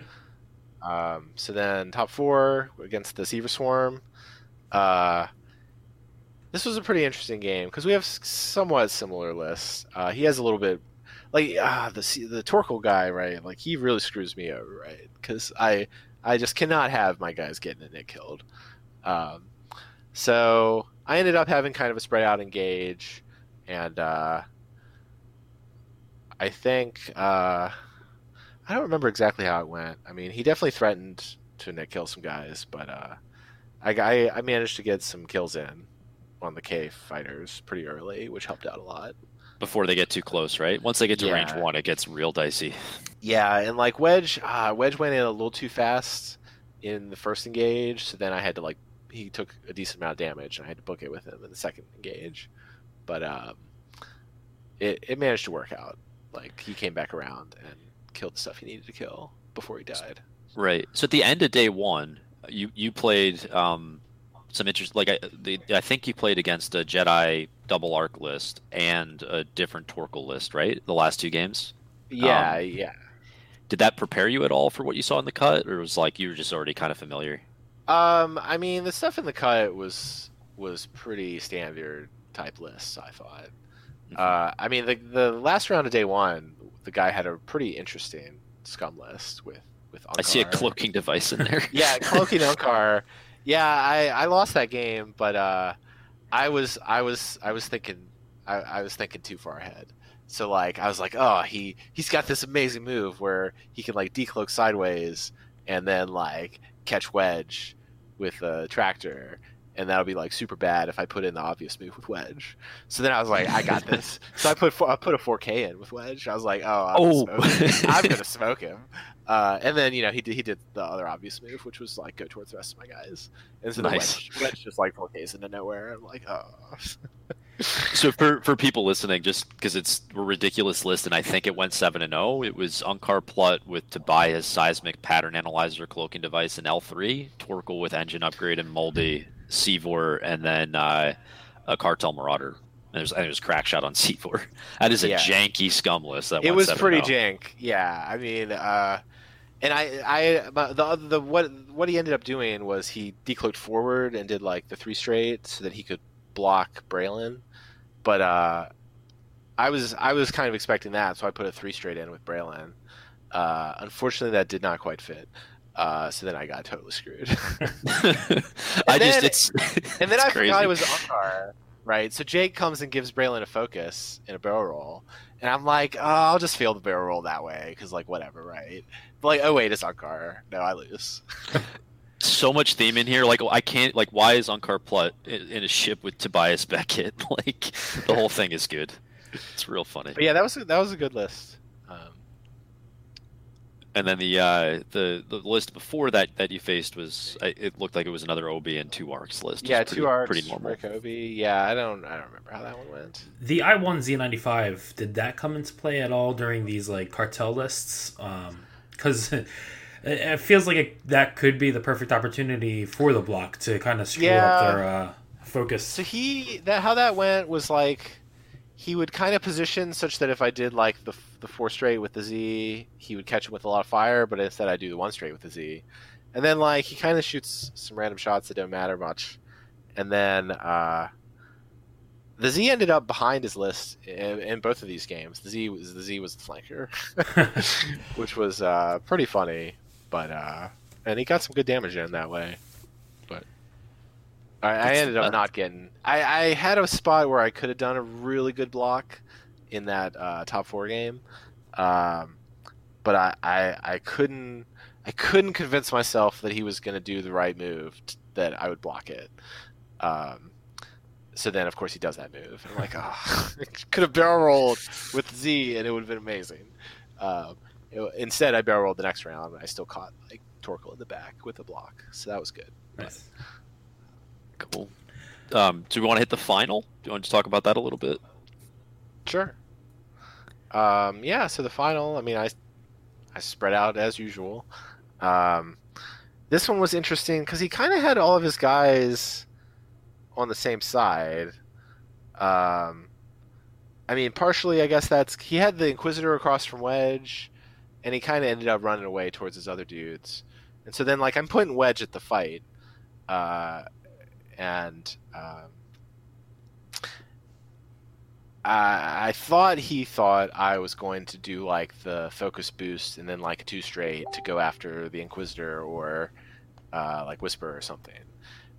Um, so then top four against the Seaver Swarm. Uh, this was a pretty interesting game because we have somewhat similar lists. Uh, he has a little bit like ah the the Torkel guy, right? Like he really screws me over, right? Because I I just cannot have my guys getting a Nick killed. Um, so I ended up having kind of a spread out engage, and uh, I think uh, I don't remember exactly how it went. I mean, he definitely threatened to Nick kill some guys, but uh, I, I I managed to get some kills in on the K fighters pretty early, which helped out a lot.
Before they get too close, right? Once they get to
Yeah.
range one, it gets real dicey.
Yeah, and like Wedge, uh, Wedge went in a little too fast in the first engage, so then I had to like he took a decent amount of damage, and I had to book it with him in the second engage. But um, it it managed to work out. Like he came back around and killed the stuff he needed to kill before he died.
Right. So at the end of day one, you you played um, some interest. Like I, the, I think you played against a Jedi double arc list and a different Torkel list, right? The last two games.
Yeah,
Um,
yeah.
Did that prepare you at all for what you saw in the cut, or was like you were just already kind of familiar?
Um, I mean, the stuff in the cut was was pretty standard type lists. I thought.
Mm-hmm.
Uh, I mean, the the last round of day one, the guy had a pretty interesting scum list with with.
I see a cloaking device in there.
yeah, cloaking Unkar. Yeah, I, I lost that game, but uh, I was I was I was thinking I, I was thinking too far ahead. So like I was like, oh, he he's got this amazing move where he can like decloak sideways and then like catch wedge with a tractor, and that'll be like super bad if I put in the obvious move with wedge. So then I was like, I got this. so I put four, I put a 4K in with wedge. I was like, oh, I'm
Oh.
gonna smoke him. I'm gonna smoke him. Uh, and then you know he did he did the other obvious move, which was like go towards the rest of my guys. And so
Nice.
the wedge, wedge just like 4Ks into nowhere. I'm like, oh.
So for for people listening, just because it's a ridiculous list, and I think it went seven and zero. It was Unkar Plutt with Tobias seismic pattern analyzer cloaking device and L three, Torkel with engine upgrade and Moldy, Seavor, and then uh, a Cartel Marauder. And there's and there's crack shot on Seavor. That is a
Yeah.
janky scum list. That
it was
7-0.
pretty jank. Yeah, I mean, uh, and I, I, the the what what he ended up doing was he decloaked forward and did like the three straight so that he could block Braylen. But uh, I was I was kind of expecting that, so I put a three straight in with Braylen. Uh, unfortunately, that did not quite fit. Uh, so then I got totally screwed.
I just it's
And then
it's
I
crazy.
forgot it was Unkar, right? So Jake comes and gives Braylen a focus in a barrel roll, and I'm like, oh, I'll just fail the barrel roll that way because like whatever, right? But like, oh wait, it's Unkar. No, I lose.
so much theme in here. Like I can't like why is Unkar Plutt in, in a ship with Tobias Beckett? Like the whole thing is good. It's real funny.
But yeah, that was a, that was a good list. Um,
And then the uh, the the list before that that you faced was it looked like it was another OB and two arcs list.
Yeah,
pretty,
two arcs,
pretty normal.
Rick Obi. Yeah, I don't I don't remember how that one went.
The I one Z ninety five did that come into play at all during these like cartel lists? Because it, it feels like it, that could be the perfect opportunity for the block to kind of screw
Yeah.
up their uh, focus.
So he that how that went was like he would kind of position such that if I did like the the four straight with the Z, he would catch him with a lot of fire. But instead, I do the one straight with the Z, and then like he kind of shoots some random shots that don't matter much, and then uh, the Z ended up behind his list in, in both of these games. The Z was the Z was the flanker, which was uh, pretty funny, but uh, and he got some good damage in that way. But I, I ended up not getting. I, I had a spot where I could have done a really good block in that uh, top four game, um, but I, I I couldn't I couldn't convince myself that he was going to do the right move t- that I would block it. Um, so then, of course, he does that move. I'm like, oh, could have barrel rolled with Z, and it would have been amazing. Um, it- instead, I barrel rolled the next round, and I still caught like Torkel in the back with a block, so that was good.
Nice.
Cool. Um, do we want to hit the final? Do you want to talk about that a little bit?
Sure. Um, yeah. So the final, I mean, I I spread out as usual. Um, this one was interesting because he kind of had all of his guys on the same side. Um, I mean, partially, I guess that's he had the Inquisitor across from Wedge, and he kind of ended up running away towards his other dudes. And so then, like, I'm putting Wedge at the fight, uh, and um, I, I thought he thought I was going to do like the focus boost and then like a two straight to go after the Inquisitor or uh, like Whisper or something.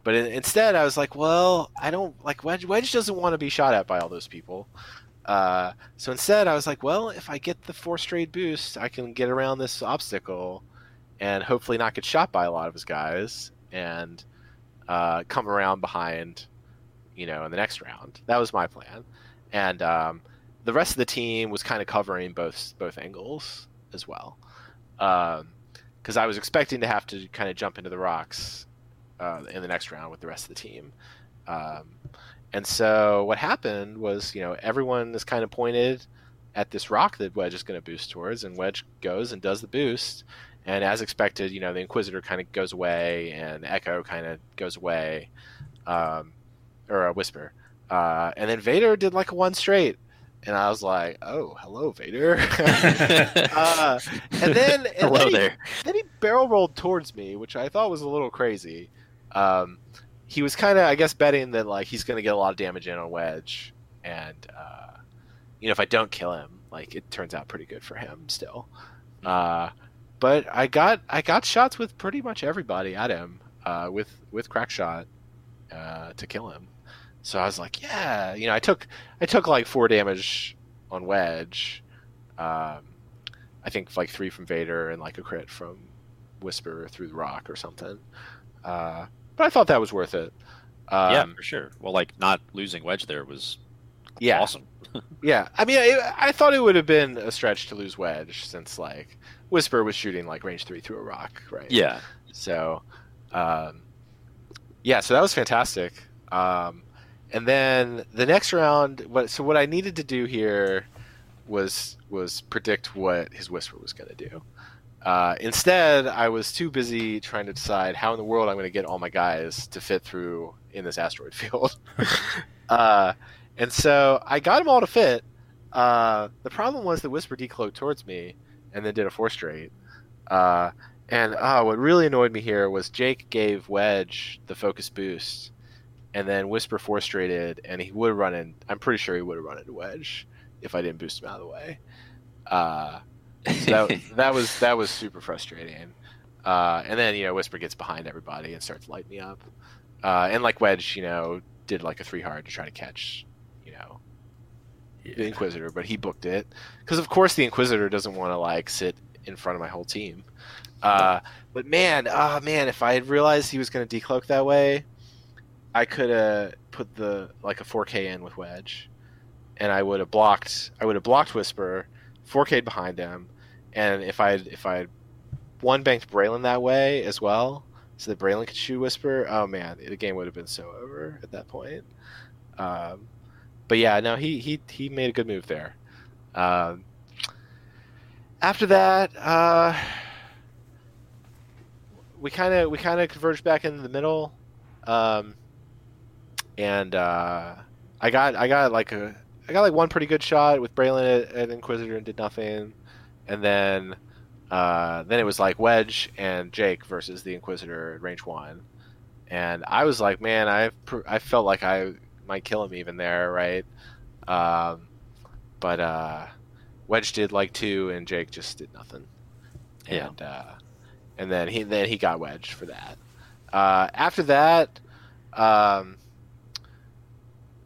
But in, instead, I was like, well, I don't like Wedge. Wedge doesn't want to be shot at by all those people. Uh, so instead, I was like, well, if I get the four straight boost, I can get around this obstacle and hopefully not get shot by a lot of his guys and uh, come around behind, you know, in the next round. That was my plan and um, the rest of the team was kind of covering both both angles as well. Because I was expecting to have to kind of jump into the rocks uh, in the next round with the rest of the team. Um, and so what happened was, you know, everyone is kind of pointed at this rock that Wedge is going to boost towards, and Wedge goes and does the boost. And as expected, you know, the Inquisitor kind of goes away, and Echo kind of goes away, um, or a Whisper. Uh, and then Vader did like a one straight, and I was like, "Oh, hello, Vader." uh, and then, and
Hello
then he,
there.
then he barrel rolled towards me, which I thought was a little crazy. Um, he was kind of, I guess, betting that like he's going to get a lot of damage in on wedge, and uh, you know if I don't kill him, like it turns out pretty good for him still. Uh, but I got I got shots with pretty much everybody at him uh, with with crack shot uh, to kill him. So I was like, yeah, you know, I took I took like four damage on wedge. Um, I think like three from Vader and like a crit from Whisper through the rock or something. Uh, but I thought that was worth it. Um,
yeah, for sure. Well, like not losing wedge there was
yeah,
awesome.
yeah. I mean, I, I thought it would have been a stretch to lose wedge since like Whisper was shooting like range three through a rock, right?
Yeah.
So, um, yeah, so that was fantastic. Um, and then the next round, what? So what I needed to do here was was predict what his whisper was going to do. Uh, instead, I was too busy trying to decide how in the world I'm going to get all my guys to fit through in this asteroid field. uh, and so I got them all to fit. Uh, the problem was the whisper decloaked towards me and then did a four straight. Uh, and uh, what really annoyed me here was Jake gave Wedge the focus boost, and then Whisper four straighted, and he would run in. I'm pretty sure he would have run into Wedge if I didn't boost him out of the way. Uh, so that, that was that was super frustrating. Uh, and then you know Whisper gets behind everybody and starts lighting me up, uh, and like Wedge, you know, did like a three hard to try to catch, the Inquisitor, but he booked it because of course the Inquisitor doesn't want to like sit in front of my whole team. Uh, but man, ah man, if I had realized he was going to decloak that way, I could have put the like a 4K in with Wedge, and I would have blocked. I would have blocked Whisper, 4K behind them, and if I if I had one banked Braylen that way as well, so that Braylen could shoot Whisper, oh man, the game would have been so over at that point. Um, but yeah, no, he he he made a good move there. Um, after that, uh, we kind of we kind of converged back into the middle, um, and uh, I got I got like a I got like one pretty good shot with Braylen at, at Inquisitor and did nothing, and then uh, then it was like Wedge and Jake versus the Inquisitor at range one, and I was like, man, I I felt like I might kill him even there, right? Um, but uh, Wedge did like two, and Jake just did nothing.
Yeah.
And uh, and then he then he got Wedge for that. Uh, after that, um,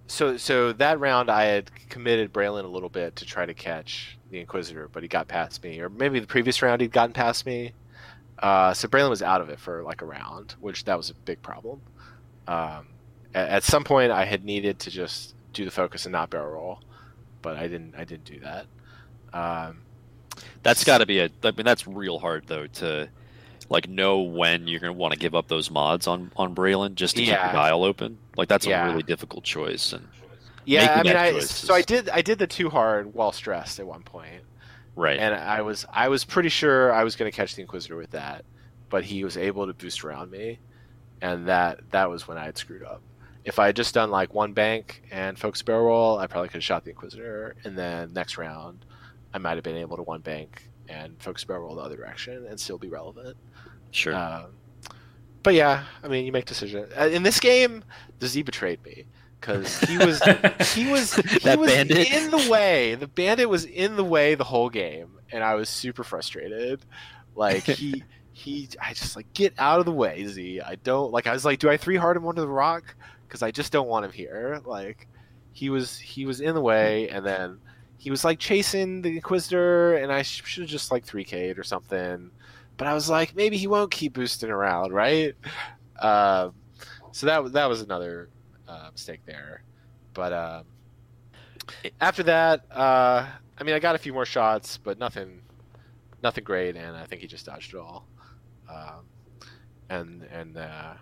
so so that round I had committed Braylen a little bit to try to catch the Inquisitor, but he got past me, or maybe the previous round he'd gotten past me. Uh, so Braylen was out of it for like a round, which that was a big problem. Um, at, some point, I had needed to just do the focus and not barrel roll, but I didn't. I didn't do that. Um,
That's got to be a. I mean, that's real hard though to like know when you're gonna want to give up those mods on on Braylen just to keep
Yeah.
the dial open. Like that's
Yeah.
a really difficult choice. And
yeah, I mean, I
choice
so I did. I did the too hard while stressed at one point.
right,
and I was I was pretty sure I was going to catch the Inquisitor with that, but he was able to boost around me, and that that was when I had screwed up. If I had just done like one bank and focus barrel roll, I probably could have shot the Inquisitor, and then next round, I might have been able to one bank and focus barrel roll the other direction and still be relevant.
sure.
Um, but yeah, I mean, you make decisions. Uh, In this game, the Z betrayed me because he was he was he was
bandit?
in the way. The bandit was in the way the whole game, and I was super frustrated. Like he he, I just like get out of the way, Z. I don't like. I was like, do I three hard him onto the rock? Because I just don't want him here. Like he was he was in the way, and then he was like chasing the Inquisitor, and I sh- should have just like three K'd or something. But I was like, maybe he won't keep boosting around, right? Um, so that that was another uh, mistake there. But um, after that, uh, I mean, I got a few more shots, but nothing, nothing great, and I think he just dodged it all. Um, and and uh,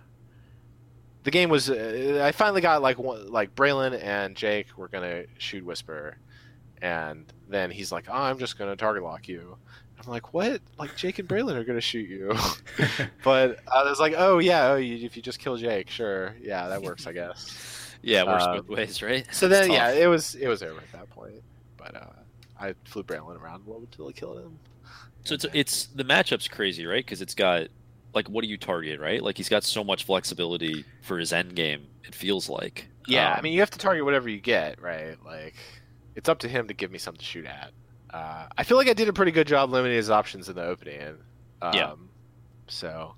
the game was. Uh, I finally got like one, like Braylen and Jake were gonna shoot Whisper, and then he's like, "Oh, I'm just gonna target lock you." I'm like, "What? Like Jake and Braylen are gonna shoot you?" but I was like, "Oh yeah, oh, you, if you just kill Jake, sure, yeah, that works, I guess."
yeah, it works
um,
both ways, right?
So then, yeah, it was it was over at that point. But uh, I flew Braylen around a little until I killed him.
So it's it's the matchup's crazy, right? Because it's got like what do you target, right? Like he's got so much flexibility for his end game. It feels like.
Yeah, I
Um,
mean, you have to target whatever you get, right? Like, it's up to him to give me something to shoot at. Uh, I feel like I did a pretty good job limiting his options in the opening. Um,
Yeah.
So,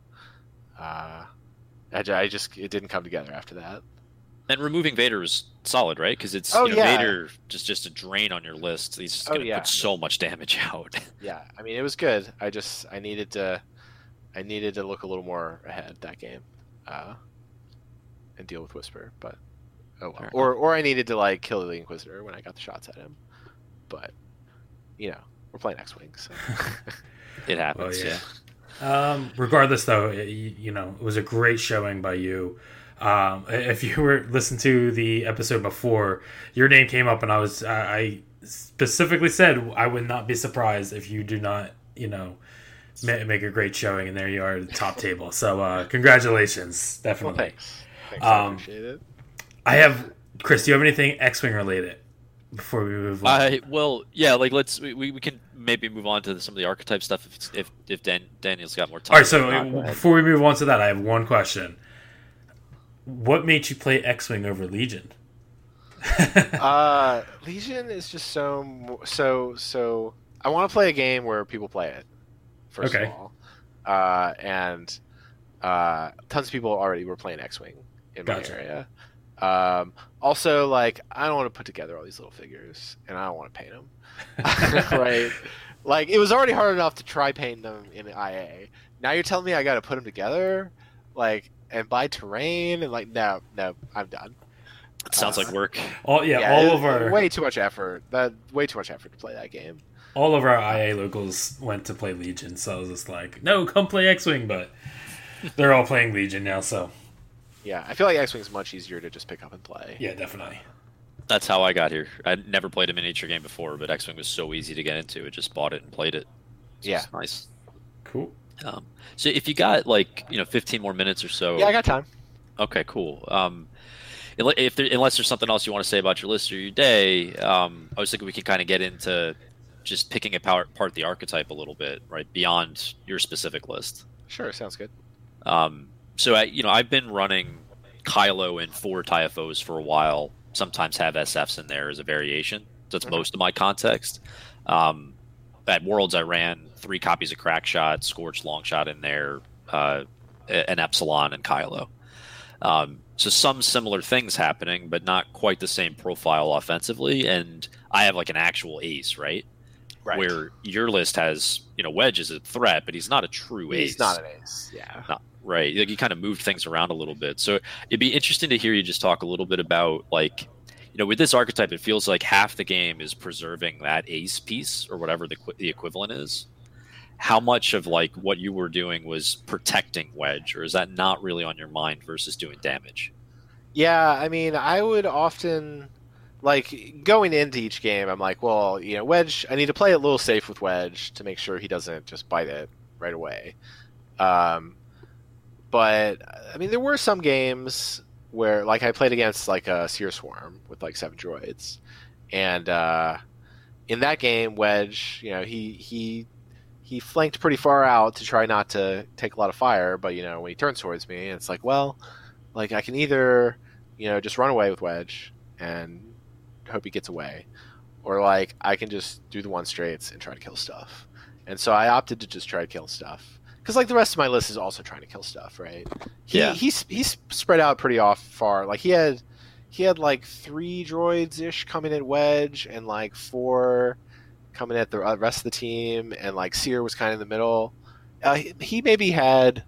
uh, I, I just it didn't come together after that.
and removing Vader is solid, right? Because it's
Oh,
you know,
yeah.
Vader just just a drain on your list. He's just
Oh,
gonna
yeah.
put so much damage out.
Yeah, I mean, it was good. I just I needed to, I needed to look a little more ahead that game, uh, and deal with Whisper. But oh well. Or or I needed to like kill the Inquisitor when I got the shots at him. But you know, we're playing X Wing, so.
it happens.
yeah.
yeah.
Um, regardless, though, it, you, know, it was a great showing by you. Um, if you were listen to the episode before, your name came up, and I was I, specifically said I would not be surprised if you do not, you know, make a great showing, and there you are at the top table. So, uh, congratulations,
Well,
definitely.
thanks. Thanks, I
Um,
appreciate it.
I have Chris. Do you have anything X-wing related before we move on?
I well, yeah, like let's we, we we can maybe move on to some of the archetype stuff if if if Dan, Daniel's got more time.
All right, so
go ahead.
before we move on to that, I have one question. What made you play X-wing over Legion?
Uh, Legion is just so so so. I want to play a game where people play it. First
Okay.
of all, uh, and uh, tons of people already were playing X-wing in
Gotcha.
my area. Um, also, like I don't want to put together all these little figures, and I don't want to paint them. right? Like it was already hard enough to try painting them in IA. Now you're telling me I got to put them together, like and buy terrain and like no, no, I'm done.
it sounds like work.
all yeah, all
it-
of our
way too much effort. That way too much effort to play that game.
All of our IA locals went to play Legion, so I was just like, no, come play X-wing, but they're all playing Legion now, so
Yeah, I feel like X Wing's much easier to just pick up and play.
yeah, definitely.
That's how I got here. I'd never played a miniature game before, but X Wing was so easy to get into. I just bought it and played it. It's
Yeah.
just nice.
Cool.
Um, so if you got like you know 15 more minutes or so,
Yeah, I got time.
Okay, cool. Um, if there, unless there's something else you want to say about your list or your day, um, I was thinking we can kind of get into just picking apart part the archetype a little bit, right beyond your specific list.
Sure, sounds good.
Um, so I, you know, I've been running Kylo and four TIFOs for a while. Sometimes have SFs in there as a variation. That's
Mhm.
most of my context. Um, at Worlds, I ran three copies of Crackshot, Scorched Longshot in there, uh, an Epsilon, and Kylo. Um, so some similar things happening, but not quite the same profile offensively. And I have like an actual ace, right?
Right.
Where your list has, you know, Wedge is a threat, but he's not a true ace.
He's not an ace. Yeah.
Not right. Like you kind of moved things around a little bit. So it'd be interesting to hear you just talk a little bit about like, you know, with this archetype, it feels like half the game is preserving that ace piece or whatever the the equivalent is. How much of like what you were doing was protecting Wedge, or is that not really on your mind versus doing damage?
Yeah, I mean, I would often like going into each game. I'm like, well, you know, Wedge. I need to play it a little safe with Wedge to make sure he doesn't just bite it right away. Um, but I mean, there were some games where, like, I played against like a Seer Swarm with like seven droids, and uh, in that game, Wedge, you know, he he he flanked pretty far out to try not to take a lot of fire. But you know, when he turns towards me, it's like, well, like I can either you know just run away with Wedge and hope he gets away, or like I can just do the one straights and try to kill stuff. And so I opted to just try to kill stuff because like the rest of my list is also trying to kill stuff, right? He,
Yeah.
he's he's spread out pretty off far. Like he had he had like three droids ish coming at Wedge and like four coming at the uh, rest of the team, and like Seer was kind of in the middle. Uh, he, he maybe had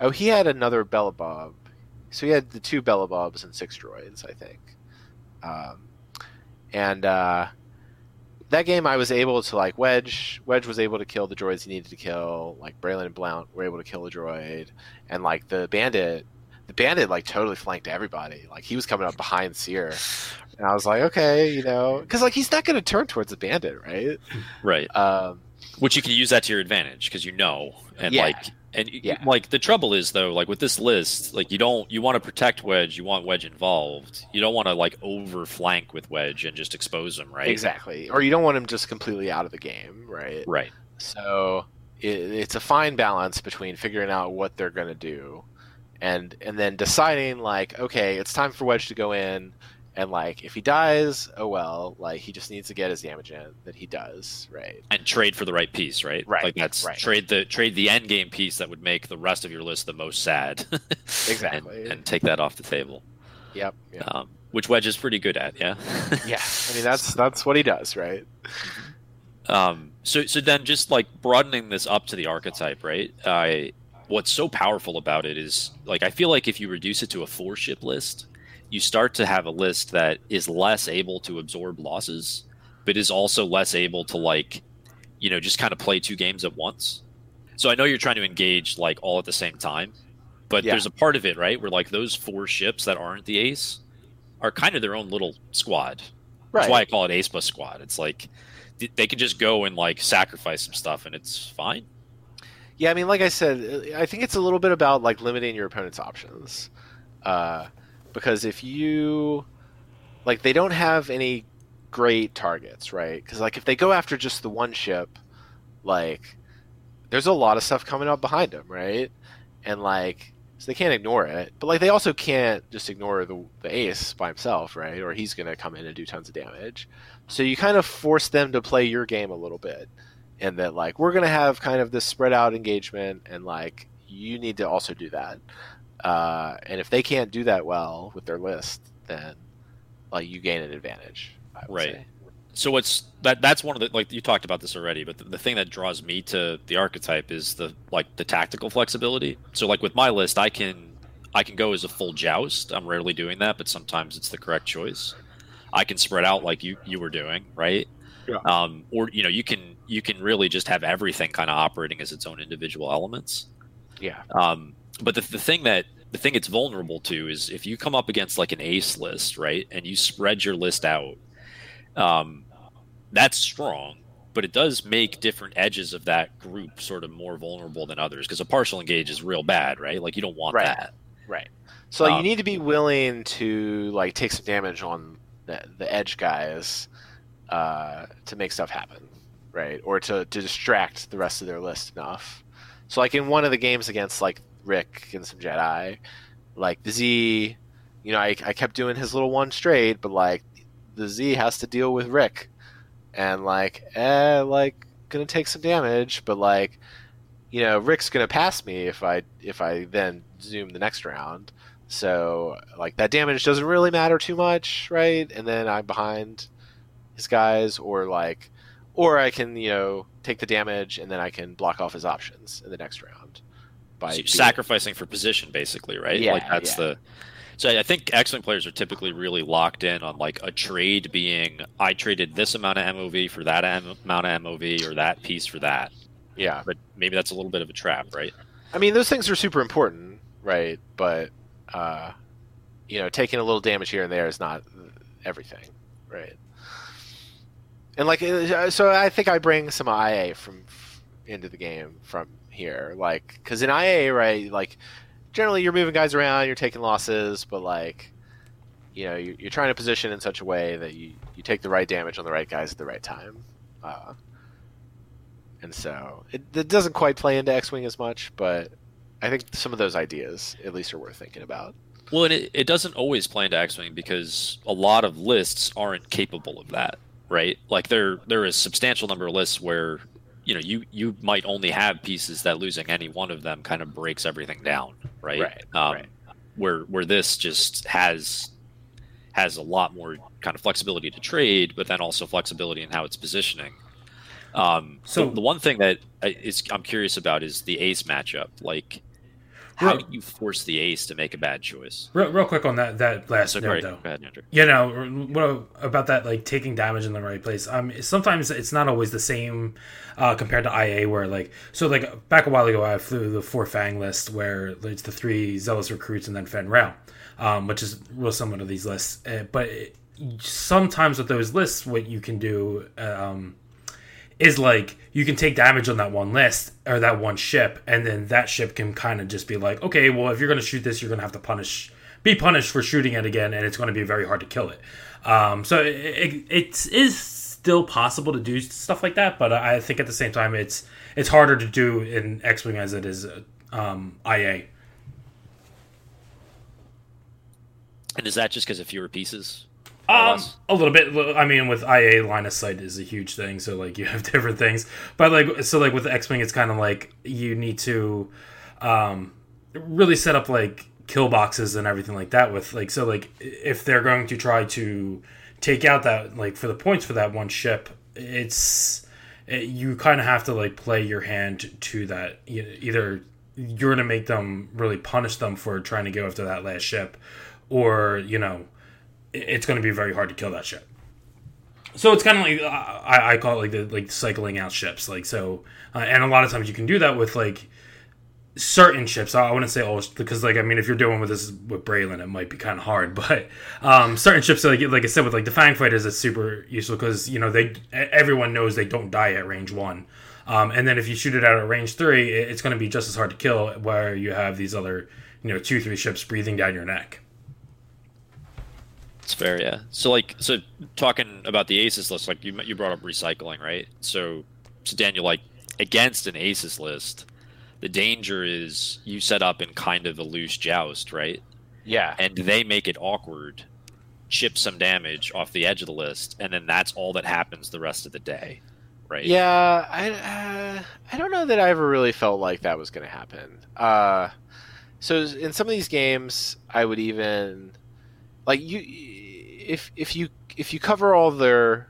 oh he had another Bellabob, so he had the two Bellabobs and six droids, I think. Um, and uh, that game, I was able to like Wedge. Wedge was able to kill the droids he needed to kill. Like Braylen and Blount were able to kill a droid, and like the Bandit, the Bandit like totally flanked everybody. Like he was coming up behind Seer, and I was like, okay, you know, because like he's not going to turn towards the Bandit, right?
Right.
Um,
Which you can use that to your advantage because you know, and
Yeah.
like, and
Yeah.
like the trouble is though, like with this list, like you don't you want to protect Wedge, you want Wedge involved, you don't want to like over flank with Wedge and just expose him, right?
Exactly. Or you don't want him just completely out of the game, right?
Right.
So it, it's a fine balance between figuring out what they're going to do, and and then deciding like, okay, it's time for Wedge to go in, and like if he dies, oh well, like he just needs to get his damage in that he does, right?
And trade for the right piece, right?
Right,
Like that's
right.
trade the trade the end game piece that would make the rest of your list the most sad.
Exactly.
and, and take that off the table.
Yep. Yeah.
Um, which Wedge is pretty good at, yeah.
yeah. I mean that's that's what he does, right?
Um, so so then just like broadening this up to the archetype, right? I what's so powerful about it is like I feel like if you reduce it to a four ship list, you start to have a list that is less able to absorb losses, but is also less able to like, you know, just kind of play two games at once. So I know you're trying to engage like all at the same time, but
Yeah.
there's a part of it, right, where like those four ships that aren't the ace are kind of their own little squad.
Right.
That's why I call it Ace Plus Squad. It's like th- they can just go and like sacrifice some stuff, and it's fine.
Yeah, I mean, like I said, I think it's a little bit about like limiting your opponent's options, uh, because if you like, they don't have any great targets, right? Because like if they go after just the one ship, like there's a lot of stuff coming up behind them, right? And like so they can't ignore it, but like they also can't just ignore the the ace by himself, right? Or he's gonna come in and do tons of damage. So you kind of force them to play your game a little bit and that like we're gonna have kind of this spread out engagement and like you need to also do that uh, and if they can't do that well with their list then like you gain an advantage I would
Right.
say.
So what's that? That's one of the like you talked about this already, but the, the thing that draws me to the archetype is the like the tactical flexibility. So like with my list, I can I can go as a full joust. I'm rarely doing that, but sometimes it's the correct choice. I can spread out like you you were doing, right?
Yeah.
Um, or you know you can you can really just have everything kind of operating as its own individual elements.
yeah
Um, but the, the thing that the thing it's vulnerable to is if you come up against like an ace list, right, and you spread your list out, um, that's strong, but it does make different edges of that group sort of more vulnerable than others because a partial engage is real bad, right? Like you don't want
Right.
that.
right so you
Um,
need to be willing to like take some damage on the, the edge guys uh, to make stuff happen right or to, to distract the rest of their list enough so like in one of the games against like rick and some jedi. Like the z you know I, I kept doing his little one straight but like the z has to deal with rick. And like eh like gonna take some damage but like you know rick's gonna pass me if i if i then zoom the next round. So like that damage doesn't really matter too much right? And then i'm behind his guys or like or i can you know take the damage and then i can block off his options in the next round by
So sacrificing for position, basically, right?
Yeah,
like that's
yeah.
the. So I think X-wing players are typically really locked in on like a trade being I traded this amount of MOV for that am- amount of MOV or that piece for that.
yeah
But maybe that's a little bit of a trap, right?
I mean, those things are super important, right? But uh, you know, taking a little damage here and there is not everything, right? And like, uh, so I think I bring some IA from into the game from here, like, because in IA, right, like, generally you're moving guys around, you're taking losses, but like, you know, you- you're trying to position in such a way that you you take the right damage on the right guys at the right time. Uh, and so it, it doesn't quite play into X-wing as much, but I think some of those ideas at least are worth thinking about.
Well, and it, it doesn't always play into X-wing because a lot of lists aren't capable of that, right? Like there there is substantial number of lists where you know you you might only have pieces that losing any one of them kind of breaks everything down, right?
Right,
Um,
right.
Where where this just has has a lot more kind of flexibility to trade, but then also flexibility in how it's positioning. Um, so
So-
the one thing that I, is I'm curious about is the ace matchup. Like, how do you force the ace to make a bad choice?
Real, real quick on that that last
So
note though.
Go ahead, Andrew.
You know what about that? Like taking damage in the right place. Um, sometimes it's not always the same uh, compared to IA, where like so like back a while ago, I flew the four Fang list where it's the three zealous recruits and then Fenn Rau, um, which is real similar to these lists. Uh, but it, sometimes with those lists, what you can do um, is like you can take damage on that one list or that one ship, and then that ship can kind of just be like, okay, well, if you're going to shoot this, you're going to have to punish, be punished for shooting it again, and it's going to be very hard to kill it. Um, so it, it, it is still possible to do stuff like that, but I think at the same time it's it's harder to do in X Wing as it is um, IA.
And is that just because of fewer pieces?
Um, a little bit. I mean, with IA, line of sight is a huge thing. So like you have different things, but like so like with X Wing, it's kind of like you need to um, really set up like kill boxes and everything like that. With like so like if they're going to try to take out that like for the points for that one ship, it's it, you kind of have to like play your hand to that. Either you're gonna make them really punish them for trying to go after that last ship, or you know it's going to be very hard to kill that ship. So it's kind of like I, I, call it like the like cycling out ships. Like so, uh, and a lot of times you can do that with like certain ships. I wouldn't say all because like I mean if you're doing with this with Braylen, it might be kind of hard. But um, certain ships, like like I said, with like the Fang fighters, it's super useful because you know they everyone knows they don't die at range one. Um, and then if you shoot it out at range three, it's going to be just as hard to kill. Where you have these other, you know, two three ships breathing down your neck.
It's fair, yeah. So like, so talking about the aces list, like you you brought up recycling, right? So, so Daniel, like against an aces list, the danger is you set up in kind of a loose joust, right?
Yeah.
And they make it awkward, chip some damage off the edge of the list, and then that's all that happens the rest of the day, right?
Yeah, I uh, I don't know that I ever really felt like that was going to happen. Uh, so in some of these games, I would even like you if if you if you cover all their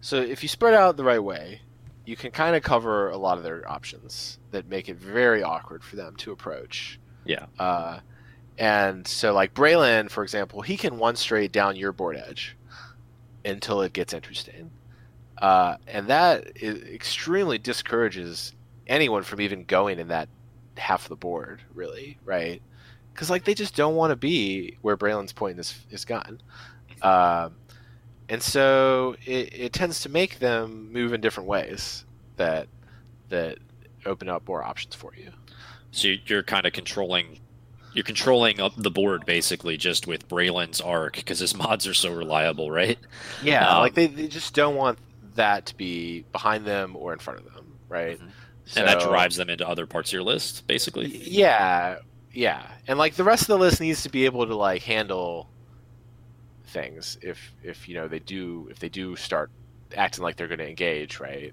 so if you spread out the right way you can kind of cover a lot of their options that make it very awkward for them to approach.
Yeah.
Uh, and so like Braylen for example he can one straight down your board edge until it gets interesting. Uh, and that extremely discourages anyone from even going in that half of the board really right because like they just don't want to be where Braylen's point is is gone, uh, and so it, it tends to make them move in different ways that that open up more options for you.
So you're kind of controlling you're controlling up the board basically just with Braylen's arc because his mods are so reliable, right?
Yeah, um, like they, they just don't want that to be behind them or in front of them, right? Mm-hmm.
So, and that drives them into other parts of your list, basically.
Yeah, yeah, and like the rest of the list needs to be able to like handle things if if you know they do if they do start acting like they're going to engage, right?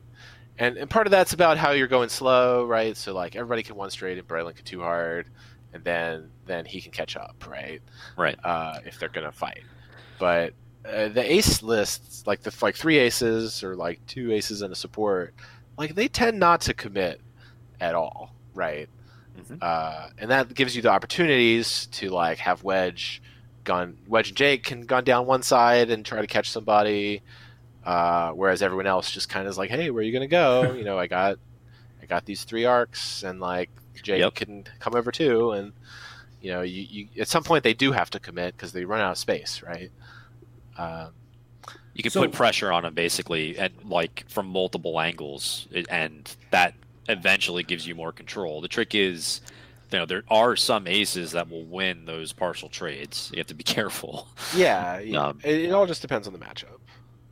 And and part of that's about how you're going slow, right? So like everybody can one straight and Braylen can two hard, and then then he can catch up, right?
Right.
Uh, if they're going to fight, but uh, the ace lists, like the like three aces or like two aces and a support, like they tend not to commit at all, right? Mm-hmm. Uh, and that gives you the opportunities to like have Wedge, gun Wedge and Jake can gun down one side and try to catch somebody, uh, whereas everyone else just kind of is like, hey, where are you gonna go? you know, I got, I got these three arcs, and like Jake yep. can come over too, and you know, you, you at some point they do have to commit because they run out of space, right? Um,
you can so, put pressure on them basically, and like from multiple angles, and that eventually gives you more control. The trick is, you know, there are some aces that will win those partial trades. You have to be careful.
Yeah, yeah. Um, it, it, all just depends on the matchup.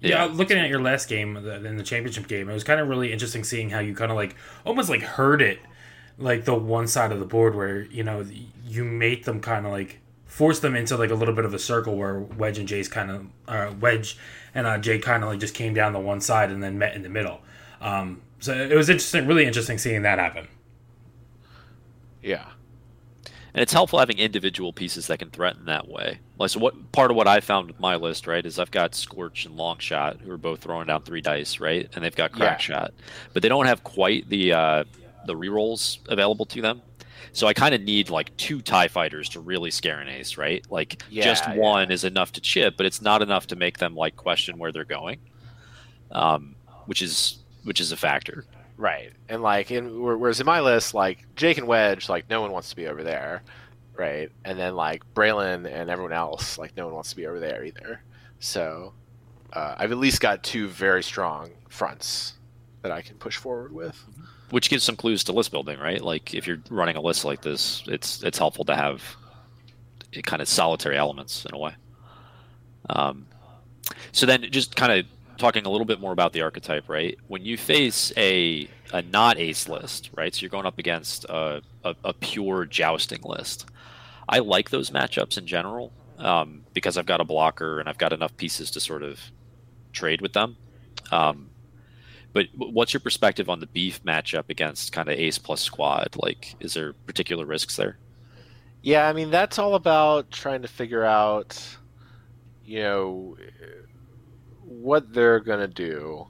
Yeah, yeah, looking at your last game in the championship game, it was kind of really interesting seeing how you kind of like almost like heard it, like the one side of the board where you know you made them kind of like force them into like a little bit of a circle where Wedge and Jay's kind of uh, Wedge and uh, Jay kind of like just came down the one side and then met in the middle. Um, so it was interesting, really interesting seeing that happen.
Yeah.
And it's helpful having individual pieces that can threaten that way. Like, so what part of what I found with my list, right, is I've got Scorch and Longshot who are both throwing down three dice, right, and they've got Crackshot, yeah. but they don't have quite the uh, the rerolls available to them. So I kind of need like two Tie Fighters to really scare an ace, right? Like yeah, just one yeah. is enough to chip, but it's not enough to make them like question where they're going. Um, which is which is a factor.
Right, and like in whereas in my list, like Jake and Wedge, like no one wants to be over there, right? And then like Braylen and everyone else, like no one wants to be over there either. So uh, I've at least got two very strong fronts that I can push forward with.
Which gives some clues to list building, right? Like if you're running a list like this, it's it's helpful to have kind of solitary elements in a way. Um, so then, just kind of talking a little bit more about the archetype, right? When you face a a not ace list, right? So you're going up against a, a, a pure jousting list. I like those matchups in general um, because I've got a blocker and I've got enough pieces to sort of trade with them. Um, but what's your perspective on the beef matchup against kind of ace plus squad? Like, is there particular risks there?
Yeah, I mean that's all about trying to figure out, you know, what they're gonna do,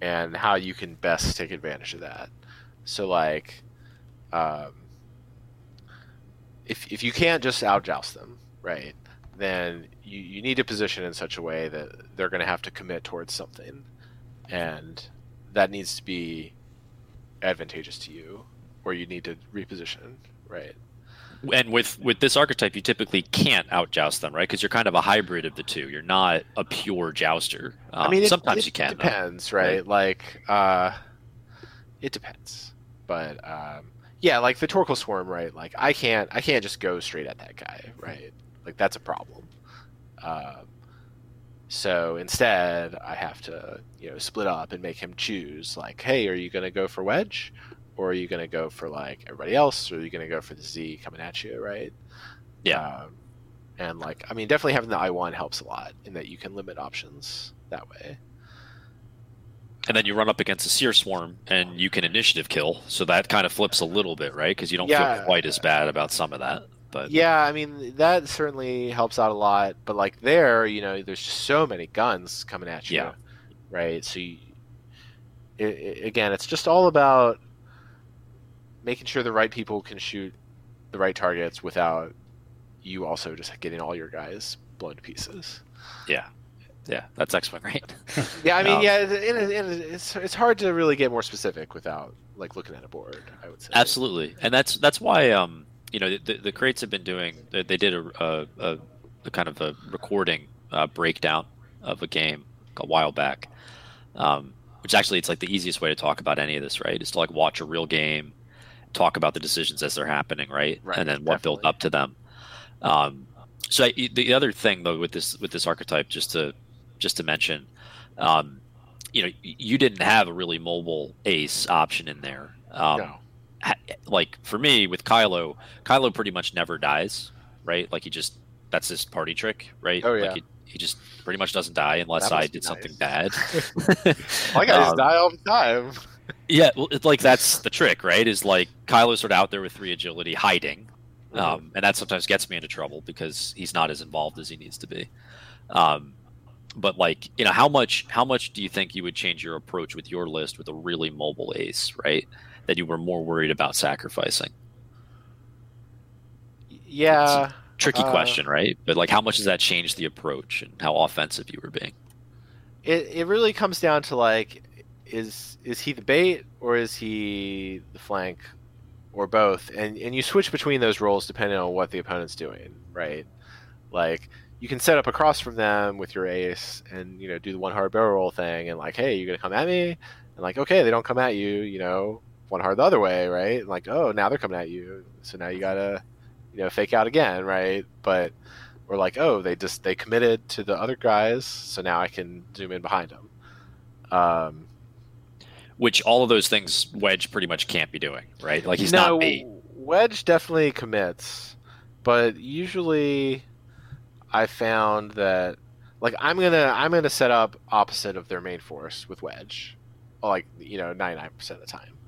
and how you can best take advantage of that. So like, um, if if you can't just outjoust them, right, then you, you need to position in such a way that they're going to have to commit towards something, and that needs to be advantageous to you, or you need to reposition, right?
And with with this archetype, you typically can't outjoust them, right? Because you're kind of a hybrid of the two. You're not a pure jouster. Um,
I mean, it,
sometimes
it
you can.
Depends,
though,
right? Like, uh, it depends, but um, yeah, like the Torkoal Swarm, right? Like, I can't, I can't just go straight at that guy, right? Like, that's a problem. Um, so instead, I have to, you know, split up and make him choose. Like, hey, are you going to go for Wedge, or are you going to go for like everybody else, or are you going to go for the Z coming at you, right?
Yeah.
Um, and like, I mean, definitely having the I one helps a lot in that you can limit options that way.
And then you run up against a Seer Swarm, and you can initiative kill. So that kind of flips a little bit, right? Because you don't
Yeah.
feel quite as bad about some of that. But
Yeah, I mean that certainly helps out a lot. But like there, you know, there's just so many guns coming at you,
Yeah.
right? So you, i i again, it's just all about making sure the right people can shoot the right targets without you also just getting all your guys blown to pieces.
yeah, yeah, that's X Wing, right?
Yeah, I mean,
Um,
yeah, it, it, it, it's it's hard to really get more specific without like looking at a board. I would say
Absolutely, and that's that's why um you know the, the crates have been doing they, they did a, a, a, a kind of a recording uh, breakdown of a game a while back, um, which actually it's like the easiest way to talk about any of this, right? Is to like watch a real game, talk about the decisions as they're happening, right,
Right,
and then what built
definitely.
up to them. Um, so I, the other thing though with this with this archetype, just to just to mention, um, you know, you didn't have a really mobile ace option in there. Um,
no.
like for me with Kylo, Kylo pretty much never dies, right? Like he just that's his party trick, right?
Oh, yeah.
Like he, he just pretty much doesn't die unless I did something
nice.
bad.
My guys
Um,
die all the time.
Yeah, well, it's like that's the trick, right? Is like Kylo's sort of out there with three agility, hiding,
Mm-hmm.
um, and that sometimes gets me into trouble because he's not as involved as he needs to be. Um, but like, you know, how much how much do you think you would change your approach with your list with a really mobile ace, right? That you were more worried about sacrificing.
Yeah.
Tricky
Uh,
question, right? But like, how much does that change the approach and how offensive you were being?
it it really comes down to like is is he the bait or is he the flank or both? And and you switch between those roles depending on what the opponent's doing right? Like you can set up across from them with your ace and you know do the one hard barrel roll thing and like hey you're gonna come at me? And like okay they don't come at you you know one hard the other way right? And like oh now they're coming at you. So now you gotta you know fake out again right? But or like oh they just they committed to the other guys so now i can zoom in behind them um
Which all of those things Wedge pretty much can't be doing, right? Like he's
no,
not bait.
wedge definitely commits but usually i found that like i'm gonna i'm gonna set up opposite of their main force with wedge like you know 99% of the time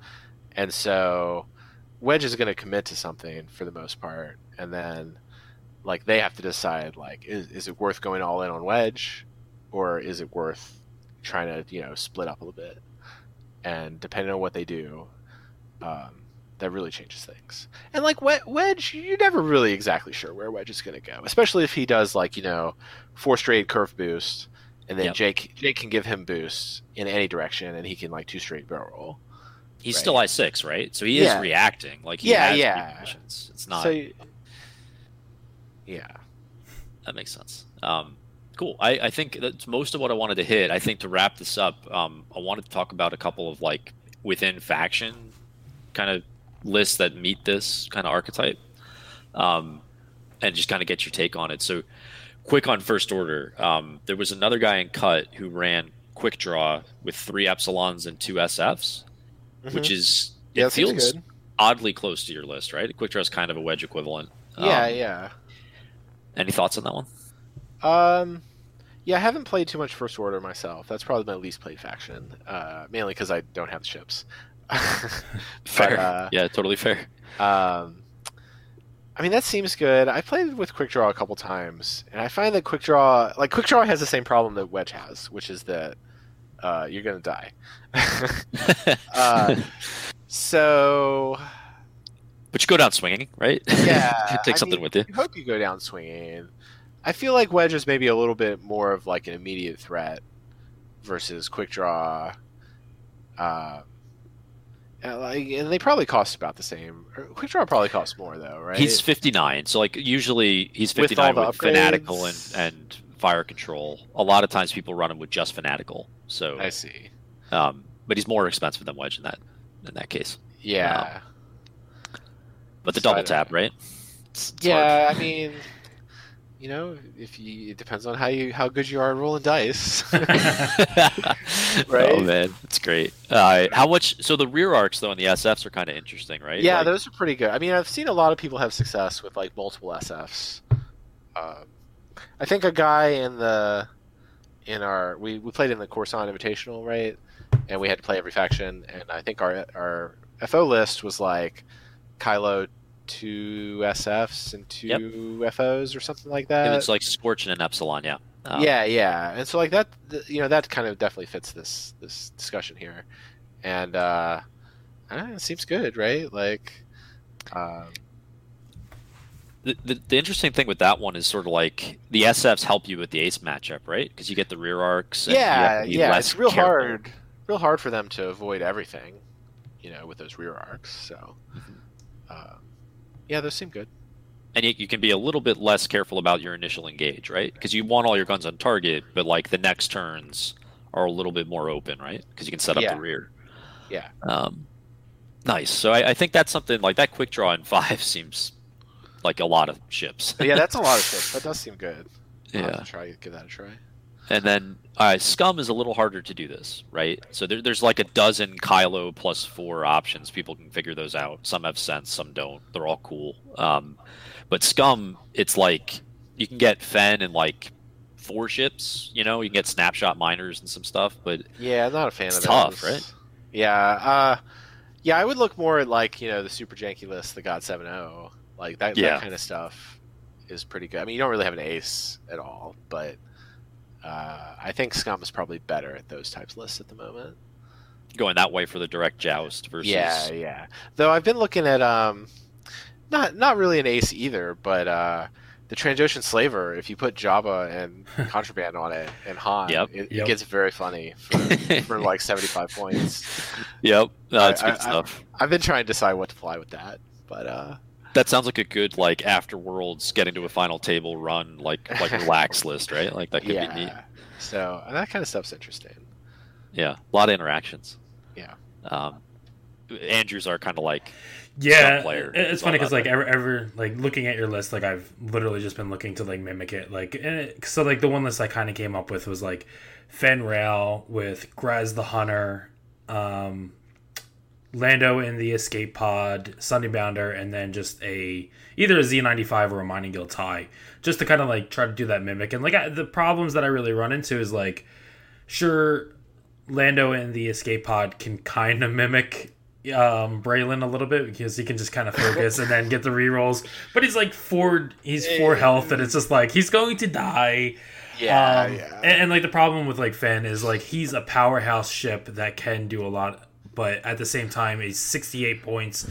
and so wedge is gonna commit to something for the most part and then like they have to decide like is, is it worth going all in on wedge or is it worth trying to you know split up a little bit and depending on what they do um, that really changes things and like wedge you're never really exactly sure where wedge is going to go especially if he does like you know four straight curve boost and then
Yep.
jake jake can give him boosts in any direction and he can like two straight barrel roll
He's
Right.
still I six, right? So he
Yeah.
is reacting. Like he
Yeah,
has
yeah.
It's not.
so yeah
That makes sense. Um, cool. I, I think that's most of what I wanted to hit. I think to wrap this up, um, I wanted to talk about a couple of like within faction kind of lists that meet this kind of archetype, um, and just kind of get your take on it. So, quick on first order. Um, there was another guy in cut who ran quick draw with three epsilons and two SFs, which is
Mm-hmm. yeah,
it
seems
feels
good.
oddly close to your list, right? Quick draw is kind of a wedge equivalent.
Yeah,
Um,
yeah.
Any thoughts on that one?
Um, yeah, I haven't played too much First Order myself. That's probably my least played faction, uh, mainly because I don't have the ships.
Fair.
uh,
yeah, totally fair.
Um, I mean, that seems good. I played with Quick Draw a couple times, and I find that Quick Draw, like Quick Draw, has the same problem that Wedge has, which is that uh, you're gonna die. uh, so
but you go down swinging, right?
yeah,
take
I
something
mean,
with you.
You hope you go down swinging. I feel like Wedge is maybe a little bit more of like an immediate threat versus Quick Draw. Uh, and, like, and they probably cost about the same. Or Quick Draw probably costs more though, right?
He's 59, so like usually he's 59
all
with, fanatical and and fire control. A lot of times people run him with just fanatical. So,
I see.
um, but he's more expensive than Wedge in that in that case.
Yeah.
But the
So
double tap,
know.
right? It's- it's
yeah, I mean, you know, if you it depends on how you how good you are at rolling dice. Right?
Oh man, that's great. Uh, how much? So the rear arcs though and the SFs are kind of interesting, right?
yeah,
Like,
those are pretty good. I mean, I've seen a lot of people have success with like multiple SFs. Um, I think a guy in the in our we, we played in the Coruscant Invitational, right? And we had to play every faction, and I think our our FO list was like Kylo two SFs and two FOs or something like that.
it was like Scorch and an Epsilon, yeah. Um,
yeah, yeah, and so like that, th- you know, that kind of definitely fits this this discussion here, and uh, I don't know, it seems good, right? Like, um,
The, the, the interesting thing with that one is sort of like the SFs help you with the ace matchup, right? Because you get the rear arcs. And
yeah,
have to be
yeah, it's real
careful.
hard, real hard for them to avoid everything, you know, with those rear arcs. So,
Mm-hmm.
um, yeah, those seem good.
and you, you can be a little bit less careful about your initial engage, right? Because you want all your guns on target, but like the next turns are a little bit more open, right? Because you can set up
Yeah.
the rear.
Yeah.
Um, nice. So I, I think that's something like that. Quick draw in five seems like a lot of ships.
Yeah, that's a lot of ships. That does seem good. I'll
yeah.
try give that a try.
And then uh, Scum is a little harder to do this, right? So there, there's like a dozen Kylo plus four options. People can figure those out. Some have sense, some don't. They're all cool. Um, but Scum, it's like you can get Fenn and like four ships. You know, you can get snapshot miners and some stuff. But
Yeah, I'm not a fan
It's
of
tough,
those.
right?
Yeah, uh, yeah, I would look more at like you know the super janky list, the God 7.0, like that,
Yeah.
that kind of stuff is pretty good. I mean, you don't really have an ace at all, but uh, I think Scum is probably better at those types of lists at the moment.
going that way for the direct joust versus
Yeah, yeah. Though I've been looking at um, not not really an ace either, but uh, the Trandoshan Slaver. If you put Jabba and Contraband on it and Han,
Yep.
it,
Yep.
it gets very funny for, for like 75 points.
Yep, no, that's
I-
good
I-
stuff.
I've been trying to decide what to fly with that, but uh,
that sounds like a good like after worlds getting to a final table run like like relax list, right? Like that could be neat.
yeah. So and that kind of stuff's interesting.
Yeah, a lot of interactions.
Yeah.
Um, Andrews are kind of like
Yeah,
player.
it's
It's
funny because like ever, ever like looking at your list, like I've literally just been looking to like mimic it. Like, and it, so like the one list I kind of came up with was like Fenn Rau with Graz the Hunter, um, Lando in the escape pod, Sunny Bounder, and then just a either a Z95 or a Mining Guild tie, just to kind of like try to do that mimic. And like I, the problems that I really run into is like, sure, Lando in the escape pod can kind of mimic um Braylen a little bit because he can just kind of focus and then get the rerolls. But he's like four he's four health and it's just like he's going to die.
Yeah,
Um,
yeah.
And, and like the problem with like Fenn is like he's a powerhouse ship that can do a lot, but at the same time he's 68 points,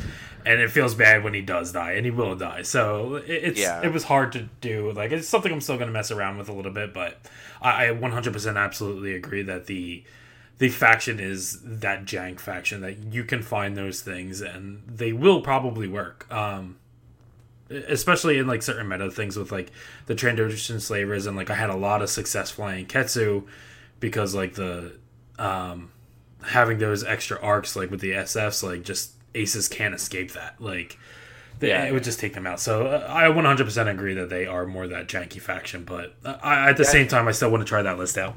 and it feels bad when he does die, and he will die. So it, it's
Yeah.
it was hard to do. Like it's something I'm still gonna mess around with a little bit, but I, I 100% absolutely agree that the the faction is that jank faction that you can find those things and they will probably work. Um, especially in like certain meta things with like the Trandoshan slavers and like I had a lot of success flying Ketsu because like the um having those extra arcs like with the SFs like just aces can't escape that like they,
Yeah.
it would just take them out so uh, I 100% agree that they are more that janky faction but uh, I, at the
Yeah.
same time I still want to try that list out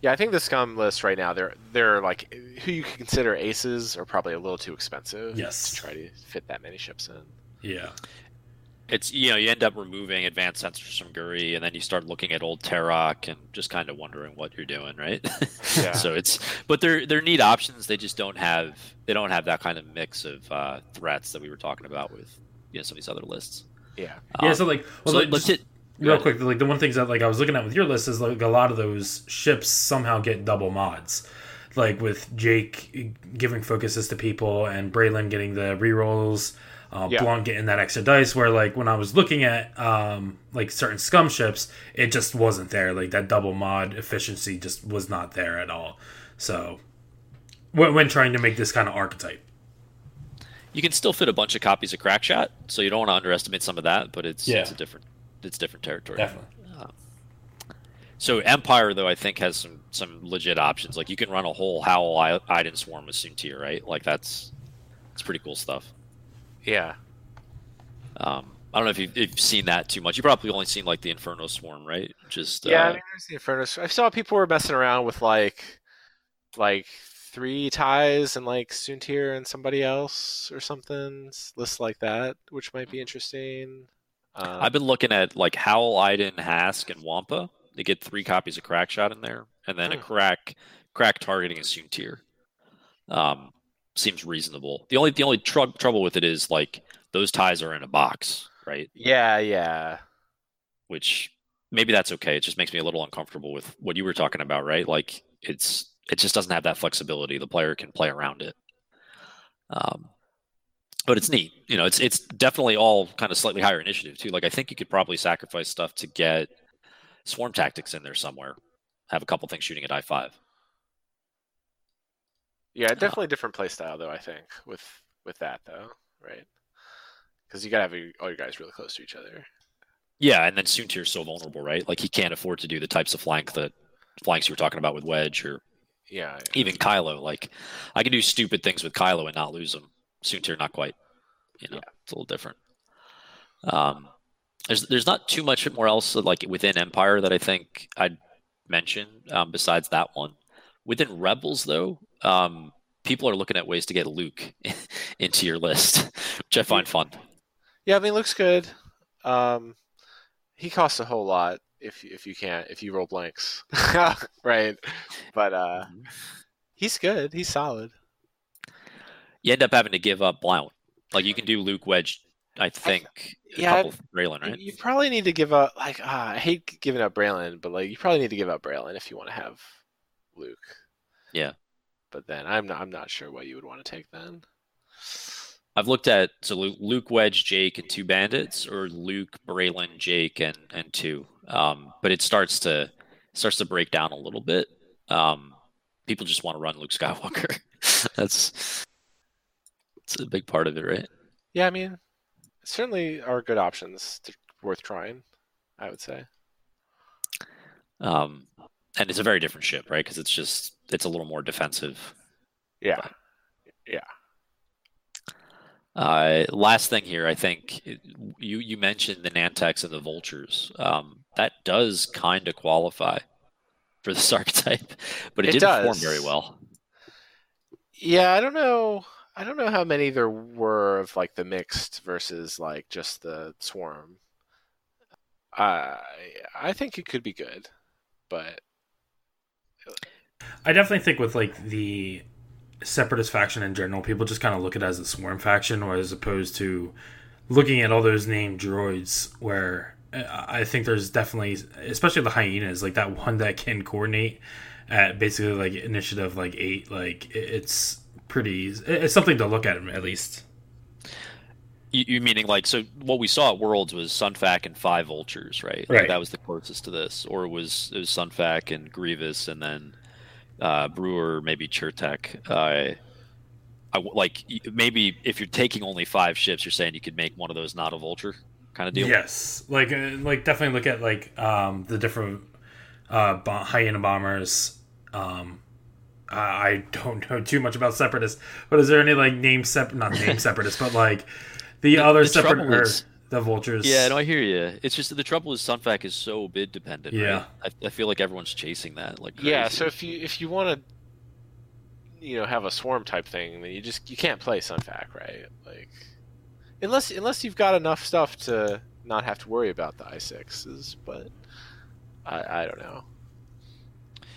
Yeah, I think the scum list right now, they're they're like who you could consider aces are probably a little too expensive.
Yes.
To try to fit that many ships in.
Yeah.
It's you know you end up removing advanced sensors from Guri, and then you start looking at old Teroch and just kind of wondering what you're doing, right?
Yeah.
so it's but they're they're neat options. They just don't have they don't have that kind of mix of uh, threats that we were talking about with you know some of these other lists.
Yeah.
Yeah.
Um,
So like, well,
so
like,
let's
just
hit
real quick, like the one things that like I was looking at with your list is like a lot of those ships somehow get double mods. Like with Jake giving focuses to people and Braylen getting the rerolls, uh,
Yeah.
Blount getting that extra dice. Where like when I was looking at um, like certain scum ships, it just wasn't there. Like that double mod efficiency just was not there at all. So when, when trying to make this kind of archetype,
You can still fit a bunch of copies of Crackshot, so you don't want to underestimate some of that. But it's
Yeah.
it's a different it's different territory.
definitely.
So Empire though I think has some some legit options. Like you can run a whole Howl I- Iden swarm with Soontir, right? Like that's it's pretty cool stuff.
Yeah.
Um, I don't know if you've, if you've seen that too much. You probably only seen like the Inferno swarm, right? Just
Yeah,
uh,
I mean, there's the Inferno. Swarm. I saw people were messing around with like, like three ties and like Soontir and somebody else or something, lists like that, which might be interesting. Um,
I've been looking at like Howl, Iden, Hask, and Wampa. They get three copies of Crackshot in there, and then a
Hmm.
crack crack targeting a Soontir. Um, seems reasonable. The only the only tr- trouble with it is like those ties are in a box, right?
yeah, yeah,
Which maybe that's okay. It just makes me a little uncomfortable with what you were talking about, right? Like it's it just doesn't have that flexibility. The player can play around it. Um, but it's neat. You know, it's it's definitely all kind of slightly higher initiative too. Like I think you could probably sacrifice stuff to get swarm tactics in there somewhere. Have a couple things shooting at I five.
Yeah. Definitely different play style though. I think with with that though, right? Because you gotta have your, all your guys really close to each other.
Yeah, and then Soontir's so vulnerable, right? Like he can't afford to do the types of flank that flanks you were talking about with Wedge or
Yeah,
even Kylo. Like I can do stupid things with Kylo and not lose him. Soontir not quite. You know, it's a little different. Um, there's there's not too much more else like within Empire that I think I'd mention um, besides that one. Within Rebels, though, um, people are looking at ways to get Luke into your list, which I find fun.
yeah. I mean, looks good. Um, he costs a whole lot if if you can't if you roll blanks, right? But uh, he's good. He's solid.
You end up having to give up Blount. Like you can do Luke Wedge, I think. a
yeah,
couple of Braylen, right?
You probably need to give up. Like, ah, I hate giving up Braylen, but like, you probably need to give up Braylen if you want to have Luke.
Yeah.
But then I'm not. I'm not sure what you would want to take then.
I've looked at so Luke, Wedge, Jake, and two bandits, or Luke, Braylen, Jake, and and two. Um, but it starts to starts to break down a little bit. Um, people just want to run Luke Skywalker. That's it's a big part of it, right?
Yeah, I mean, certainly are good options to, worth trying. I would say.
Um, and it's a very different ship, right? Because it's just it's a little more defensive.
Yeah. Yeah.
Uh, last thing here, I think it- you you mentioned the Nantex and the Vultures. Um, that does kind of qualify for this archetype, but it,
It
didn't perform very well.
Yeah, I don't know. I don't know how many there were of like the mixed versus like just the swarm. I I think it could be good, but
I definitely think with like the separatist faction in general, people just kind of look at it as a swarm faction, or as opposed to looking at all those named droids. Where uh, I think there's definitely, especially the hyenas, like that one that can coordinate at basically like initiative like eight. Like it's pretty, it's something to look at at least.
You, you meaning like so? What we saw at Worlds was Sun Fac and five Vultures, right? Like,
Right.
that was the closest to this, or it was it was Sun Fac and Grievous, and then uh, Brewer, maybe Chertek. Uh, I like maybe if you're taking only five ships, you're saying you could make one of those not a Vulture kind of deal.
Yes, like uh, like definitely look at like um the different uh bo- hyena bombers. Um, I I don't know too much about separatists, but is there any like name sep not name separatists, but like the, other
the
separate
trouble
or
is-
the vultures.
Yeah, no, I hear you. It's just the trouble is Sun Fac is so bid dependent.
Yeah.
right? I, I feel like everyone's chasing that. Like
Yeah, so if you if you want to, you know, have a swarm type thing, then you just you can't play Sun Fac, right? Like, unless unless you've got enough stuff to not have to worry about the i sixes, but I I don't know.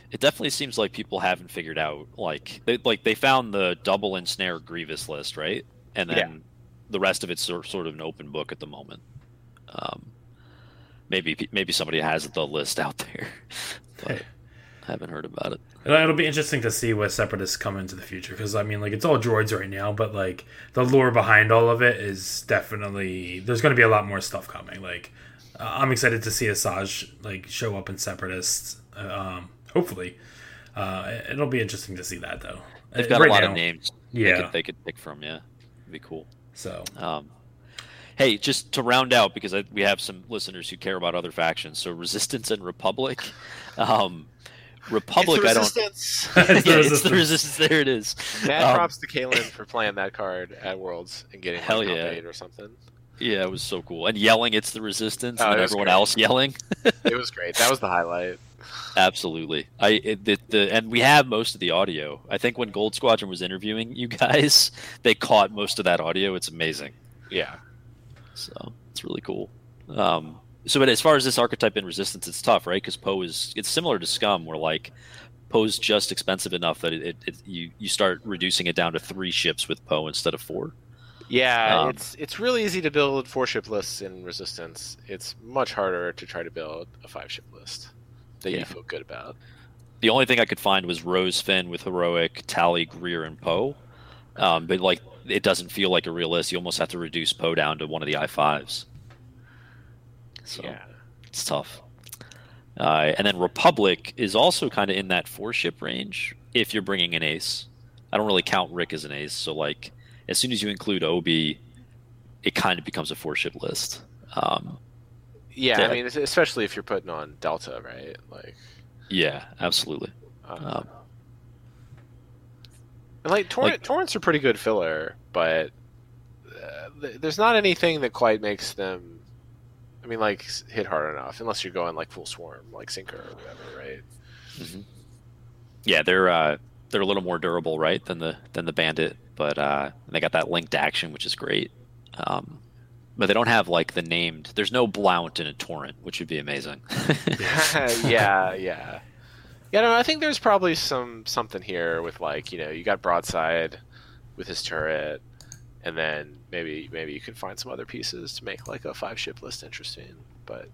it definitely seems like people haven't figured out like they like they found the double ensnare grievous list, right? And then
Yeah.
The rest of it's sort of an open book at the moment. Um, maybe maybe somebody has the list out there, but I haven't heard about it.
It'll be interesting to see what separatists come into the future because I mean, like it's all droids right now, but like the lore behind all of it is definitely there's going to be a lot more stuff coming. Like uh, I'm excited to see Asajj like show up in separatists. uh, Um, hopefully, uh, it'll be interesting to see that though.
They've got
right
a lot
now,
of names.
Yeah.
they could, they could pick from. Yeah, it'd be cool.
So
Um, hey, just to round out because I, we have some listeners who care about other factions. So Resistance and Republic. Um, Republic, I don't.
resistance.
It's the
yeah, it's the
Resistance.
resistance. There it is.
Mad
Um,
props to Kalen for playing that card at Worlds and getting
Hell
like,
yeah.
eight or something.
Yeah, it was so cool. And yelling, "It's the resistance,"
Oh,
and everyone
great.
else yelling.
It was great. That was the highlight.
Absolutely. I it, the, the and we have most of the audio. I think when Gold Squadron was interviewing you guys, they caught most of that audio. It's amazing.
Yeah.
So it's really cool. Um, so, but as far as this archetype in Resistance, it's tough, right? Because Poe is it's similar to Scum, where like Poe's just expensive enough that it, it, it you you start reducing it down to three ships with Poe instead of four.
Yeah,
Um,
it's it's really easy to build four ship lists in Resistance. It's much harder to try to build a five ship list that
Yeah.
you feel good about.
The only thing I could find was Rose Finn with heroic, Tally, Greer, and Poe. Um, but like, it doesn't feel like a real list. You almost have to reduce Poe down to one of the I fives. So
Yeah.
it's tough. Uh, and then Republic is also kind of in that four ship range if you're bringing an ace. I don't really count Rick as an ace, so like as soon as you include Obi, it kind of becomes a four ship list. Um,
Yeah. I mean, especially if you're putting on Delta, right? Like,
yeah, absolutely.
uh,
Um,
and like, torrent,
like-
torrents are pretty good filler, but uh, th- there's not anything that quite makes them. I mean, like hit hard enough, unless you're going like full swarm, like sinker or whatever, right?
Yeah, they're uh, they're a little more durable, right, than the than the Bandit, but uh, they got that linked action, which is great. Um, but they don't have like the named. There's no Blount in a torrent, which would be amazing.
yeah, yeah. Yeah, no, I think there's probably some something here with like you know you got broadside with his turret, and then maybe maybe you could find some other pieces to make like a five ship list interesting. But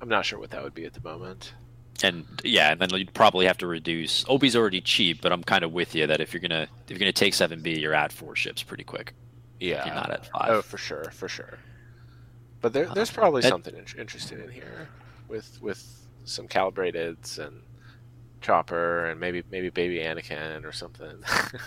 I'm not sure what that would be at the moment.
and yeah, and then you'd probably have to reduce. Obi's already cheap, but I'm kind of with you that if you're gonna if you're gonna take seven B, you're at four ships pretty quick.
Yeah,
If you're not at oh, five.
oh for sure, for sure. But there, there's
Uh,
probably
that-
something in- interesting in here with with some calibrateds and Chopper and maybe maybe baby Anakin or something.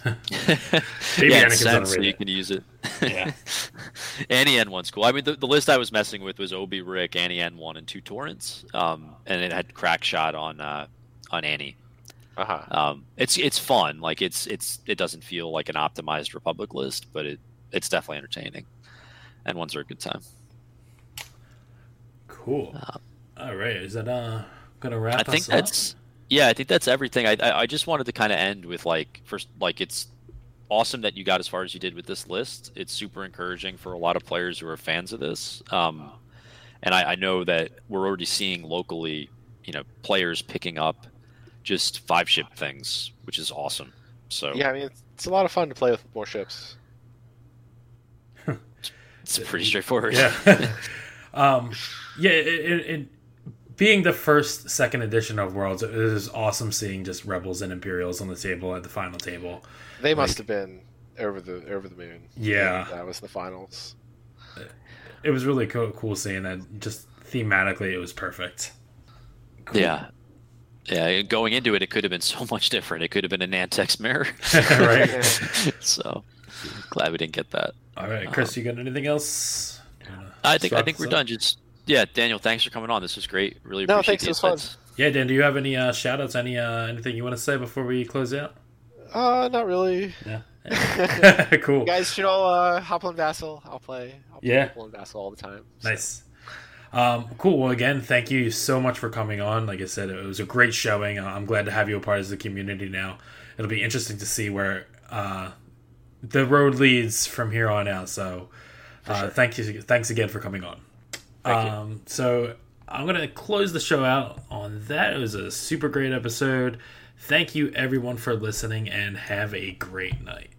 Baby
yeah,
Anakin's
it's sense, so
underrated.
you can use it.
Yeah.
Annie N one's cool. I mean, the, the list I was messing with was Obi, Rick, Annie N one, and two torrents. Um, and it had crack shot on uh, on Annie.
uh huh.
Um, it's it's fun. Like it's it's it doesn't feel like an optimized Republic list, but it it's definitely entertaining. And ones are a good time.
Cool.
Uh,
All right, is that uh gonna wrap
I think
us up?
that's yeah. I think that's everything. I I, I just wanted to kind of end with like first like it's awesome that you got as far as you did with this list. It's super encouraging for a lot of players who are fans of this. Um, and I, I know that we're already seeing locally, you know, players picking up just five ship things, which is awesome. So
Yeah, I mean it's, it's a lot of fun to play with more ships.
it's pretty straightforward.
Yeah. um, yeah. It, it, it, being the first second edition of Worlds, it it is awesome seeing just Rebels and Imperials on the table at the final table.
They must have been over the over the moon.
Yeah.
that was the finals.
It was really cool, cool seeing that. Just thematically, it was perfect. Cool.
Yeah. Yeah, going into it, it could have been so much different. It could have been a Nantex mirror.
right.
so glad we didn't get that.
All right, uh-huh. Chris, you got anything else?
I think I think we're
up?
done. Just yeah, Daniel, thanks for coming on. This was great. Really
No,
appreciate
thanks,
the
it was fun.
insights.
Yeah, Dan, do you have any uh, shout outs? Any uh, anything you want to say before we close out?
Uh, not really.
Yeah. cool.
You guys should all uh, hop on Vassal. I'll play. I'll play
Yeah.
Hop on Vassal all the time. so.
Nice. Um, cool. Well, again, thank you so much for coming on. Like I said, it was a great showing. I'm glad to have you a part of the community now. It'll be interesting to see where uh, the road leads from here on out. So, uh,
sure.
thank you. Thanks again for coming on. Um, So, I'm gonna close the show out on that. It was a super great episode. Thank you, everyone, for listening, and have a great night.